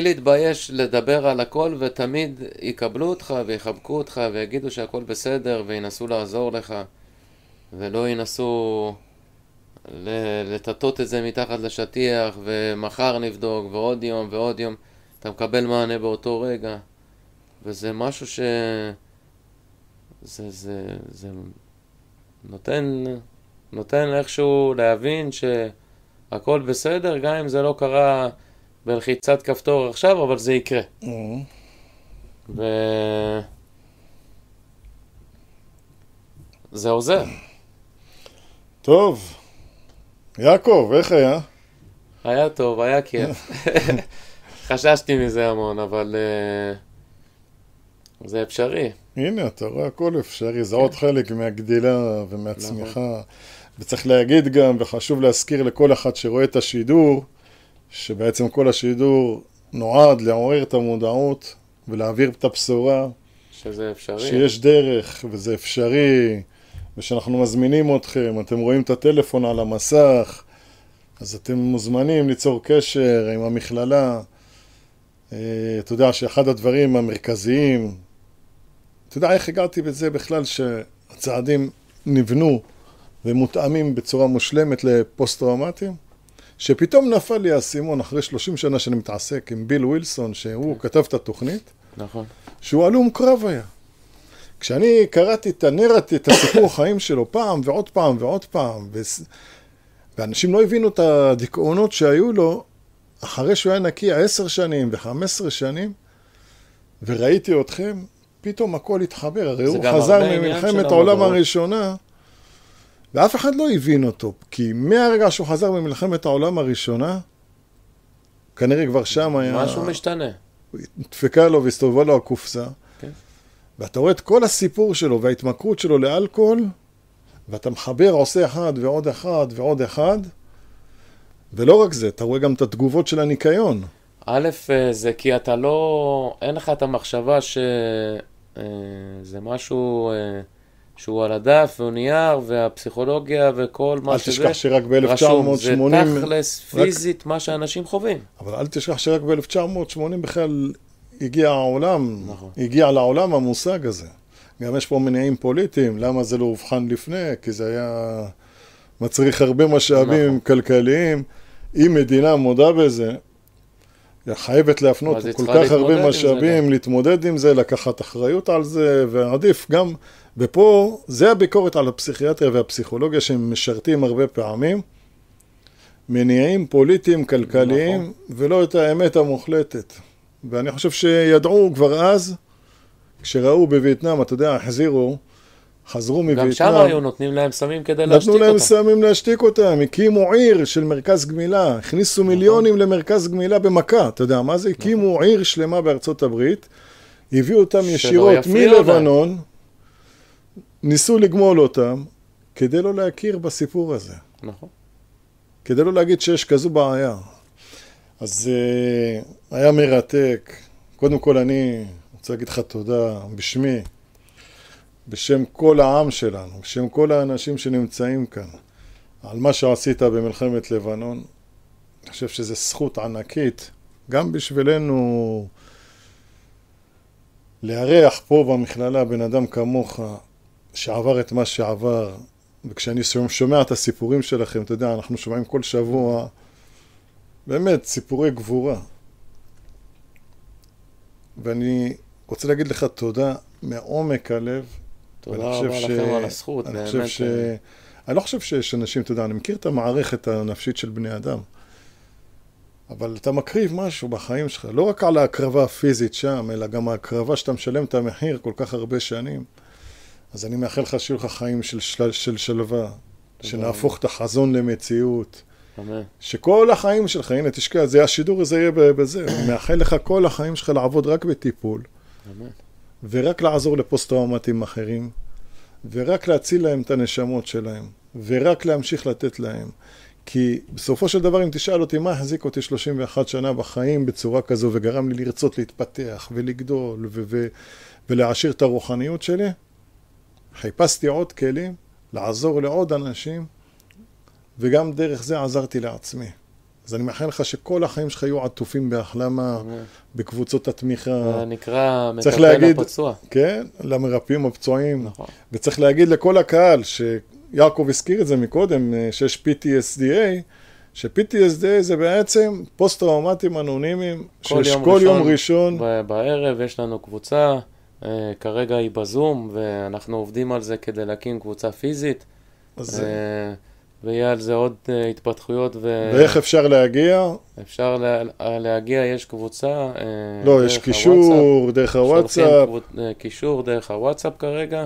להתבייש לדבר על הכל, ותמיד יקבלו אותך ויחבקו אותך ויגידו שהכל בסדר וינסו לעזור לך, ולא ינסו ל- לטאטות את זה מתחת לשטיח, ומחר נבדוק, ועוד יום ועוד יום. אתה מקבל מענה באותו רגע, וזה משהו ש... זה, זה, זה נותן, נותן איכשהו להבין שהכל בסדר, גם אם זה לא קרה בלחיצת כפתור עכשיו, אבל זה יקרה. ו... זה עוזר. טוב. יעקב, איך היה? היה טוב, היה כיף. חששתי מזה המון, אבל uh, זה אפשרי. הנה, אתה רואה, הכל אפשרי, זה עוד חלק מהגדילה ומהצמיחה. וצריך להגיד גם, וחשוב להזכיר לכל אחד שרואה את השידור, שבעצם כל השידור נועד לעורר את המודעות ולהעביר את הבשורה. שזה אפשרי. שיש דרך וזה אפשרי, ושאנחנו מזמינים אתכם, אתם רואים את הטלפון על המסך, אז אתם מוזמנים ליצור קשר עם המכללה. אה, אתה יודע שאחד הדברים המרכזיים, אתה יודע איך הגעתי בזה בכלל שהצעדים נבנו ומותאמים בצורה מושלמת לפוסט-טראומטיים? שפתאום נפל לי האסימון אחרי 30 שנה שאני מתעסק עם ביל ווילסון, שהוא כן. כתב את התוכנית, נכון. שהוא הלום קרב היה. כשאני קראתי את הנרטיב, את הסיפור החיים שלו פעם ועוד פעם ועוד פעם, ו... ואנשים לא הבינו את הדיכאונות שהיו לו אחרי שהוא היה נקי עשר שנים וחמש עשרה שנים, וראיתי אתכם, פתאום הכל התחבר, הרי הוא חזר ממלחמת העולם הראשונה, ואף אחד לא הבין אותו, כי מהרגע שהוא חזר ממלחמת העולם הראשונה, כנראה כבר שם היה... משהו משתנה. דפקה לו והסתובבה לו הקופסה. כן. ואתה רואה את כל הסיפור שלו וההתמכרות שלו לאלכוהול, ואתה מחבר, עושה אחד ועוד אחד ועוד אחד, ולא רק זה, אתה רואה גם את התגובות של הניקיון. א', אה, זה כי אתה לא, אין לך את המחשבה שזה אה, משהו אה, שהוא על הדף והוא נייר והפסיכולוגיה וכל מה שזה. אל תשכח שרק ב-1980... זה תכלס פיזית רק... מה שאנשים חווים. אבל אל תשכח שרק ב-1980 בכלל הגיע העולם, נכון. הגיע לעולם המושג הזה. גם יש פה מניעים פוליטיים, למה זה לא אובחן לפני? כי זה היה מצריך הרבה משאבים נכון. כלכליים. אם מדינה מודה בזה, חייבת להפנות כל כך הרבה משאבים, להתמודד עם זה, לקחת אחריות על זה, ועדיף גם, ופה, זה הביקורת על הפסיכיאטריה והפסיכולוגיה שהם משרתים הרבה פעמים, מניעים פוליטיים, כלכליים, נכון. ולא את האמת המוחלטת. ואני חושב שידעו כבר אז, כשראו בווייטנאם, אתה יודע, החזירו, חזרו מווייטנאם. גם שם היו נותנים להם סמים כדי להשתיק אותם. נתנו להם סמים להשתיק אותם, הקימו עיר של מרכז גמילה, הכניסו נכון. מיליונים למרכז גמילה במכה, אתה יודע מה זה? נכון. הקימו עיר שלמה בארצות הברית, הביאו אותם ישירות מלבנון, ניסו לגמול אותם, כדי לא להכיר בסיפור הזה. נכון. כדי לא להגיד שיש כזו בעיה. אז uh, היה מרתק. קודם כל אני רוצה להגיד לך תודה בשמי, בשם כל העם שלנו, בשם כל האנשים שנמצאים כאן, על מה שעשית במלחמת לבנון. אני חושב שזו זכות ענקית, גם בשבילנו לארח פה במכללה בן אדם כמוך, שעבר את מה שעבר, וכשאני שומע את הסיפורים שלכם, אתה יודע, אנחנו שומעים כל שבוע באמת סיפורי גבורה. ואני רוצה להגיד לך תודה מעומק הלב. תודה רבה ש... לכם על הזכות, אני באמת. ש... אני לא חושב שיש אנשים, אתה יודע, אני מכיר את המערכת הנפשית של בני אדם, אבל אתה מקריב משהו בחיים שלך, לא רק על ההקרבה הפיזית שם, אלא גם ההקרבה שאתה משלם את המחיר כל כך הרבה שנים. אז אני מאחל לך שיהיו לך חיים של, של, של שלווה, שנהפוך את החזון למציאות. אמן. שכל החיים שלך, הנה תשקע, זה השידור הזה יהיה בזה, אני מאחל לך כל החיים שלך לעבוד רק בטיפול. אמן. ורק לעזור לפוסט-טראומטים אחרים, ורק להציל להם את הנשמות שלהם, ורק להמשיך לתת להם. כי בסופו של דבר, אם תשאל אותי מה החזיק אותי 31 שנה בחיים בצורה כזו, וגרם לי לרצות להתפתח ולגדול ו- ו- ולהעשיר את הרוחניות שלי, חיפשתי עוד כלים לעזור לעוד אנשים, וגם דרך זה עזרתי לעצמי. אז אני מאחל לך שכל החיים שלך יהיו עטופים בהחלמה, בקבוצות התמיכה. זה נקרא מטפל הפצוע. כן, למרפאים הפצועים. נכון. וצריך להגיד לכל הקהל, שיעקב הזכיר את זה מקודם, שיש PTSDA, ש-PTSD זה בעצם פוסט-טראומטיים אנונימיים, שיש כל כל יום ראשון. בערב יש לנו קבוצה, אה, כרגע היא בזום, ואנחנו עובדים על זה כדי להקים קבוצה פיזית. אז... אה, ויהיה על זה עוד uh, התפתחויות. ו... ואיך אפשר להגיע? אפשר לה, להגיע, יש קבוצה. אה, לא, יש קישור דרך הוואטסאפ. שולחים קישור דרך הוואטסאפ כרגע,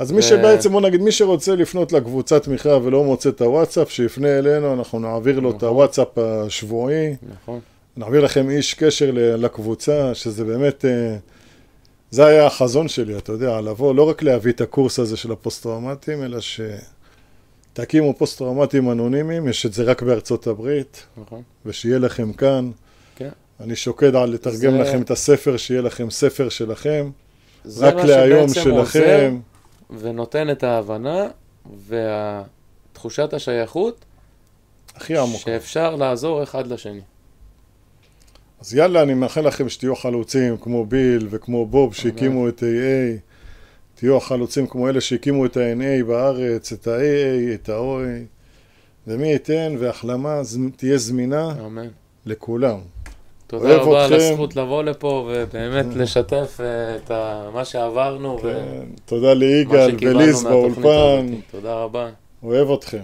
אז מי ו- שבעצם, בוא נגיד, מי שרוצה לפנות לקבוצת תמיכה ולא מוצא את הוואטסאפ, שיפנה אלינו, אנחנו נעביר לו את נכון. הוואטסאפ השבועי, נכון. נעביר לכם איש קשר לקבוצה, שזה באמת, אה, זה היה החזון שלי, אתה יודע, לבוא, לא רק להביא את הקורס הזה של הפוסט-טראומטיים, אלא שתקימו פוסט-טראומטיים אנונימיים, יש את זה רק בארצות הברית, נכון. ושיהיה לכם כאן. כן. אני שוקד על לתרגם זה- לכם את הספר, שיהיה לכם ספר שלכם, רק להיום שלכם. ונותן את ההבנה ותחושת השייכות הכי עמוק. שאפשר לעזור אחד לשני. אז יאללה, אני מאחל לכם שתהיו חלוצים כמו ביל וכמו בוב שהקימו את AA, תהיו החלוצים כמו אלה שהקימו את ה-NA בארץ, את ה-AA, את ה-OA, ומי ייתן והחלמה תהיה זמינה אמן. לכולם. תודה רבה על אתכם. הזכות לבוא לפה ובאמת לשתף אה, את ה- מה שעברנו כן, תודה ליגאל וליז באולפן. תודה רבה. אוהב אתכם.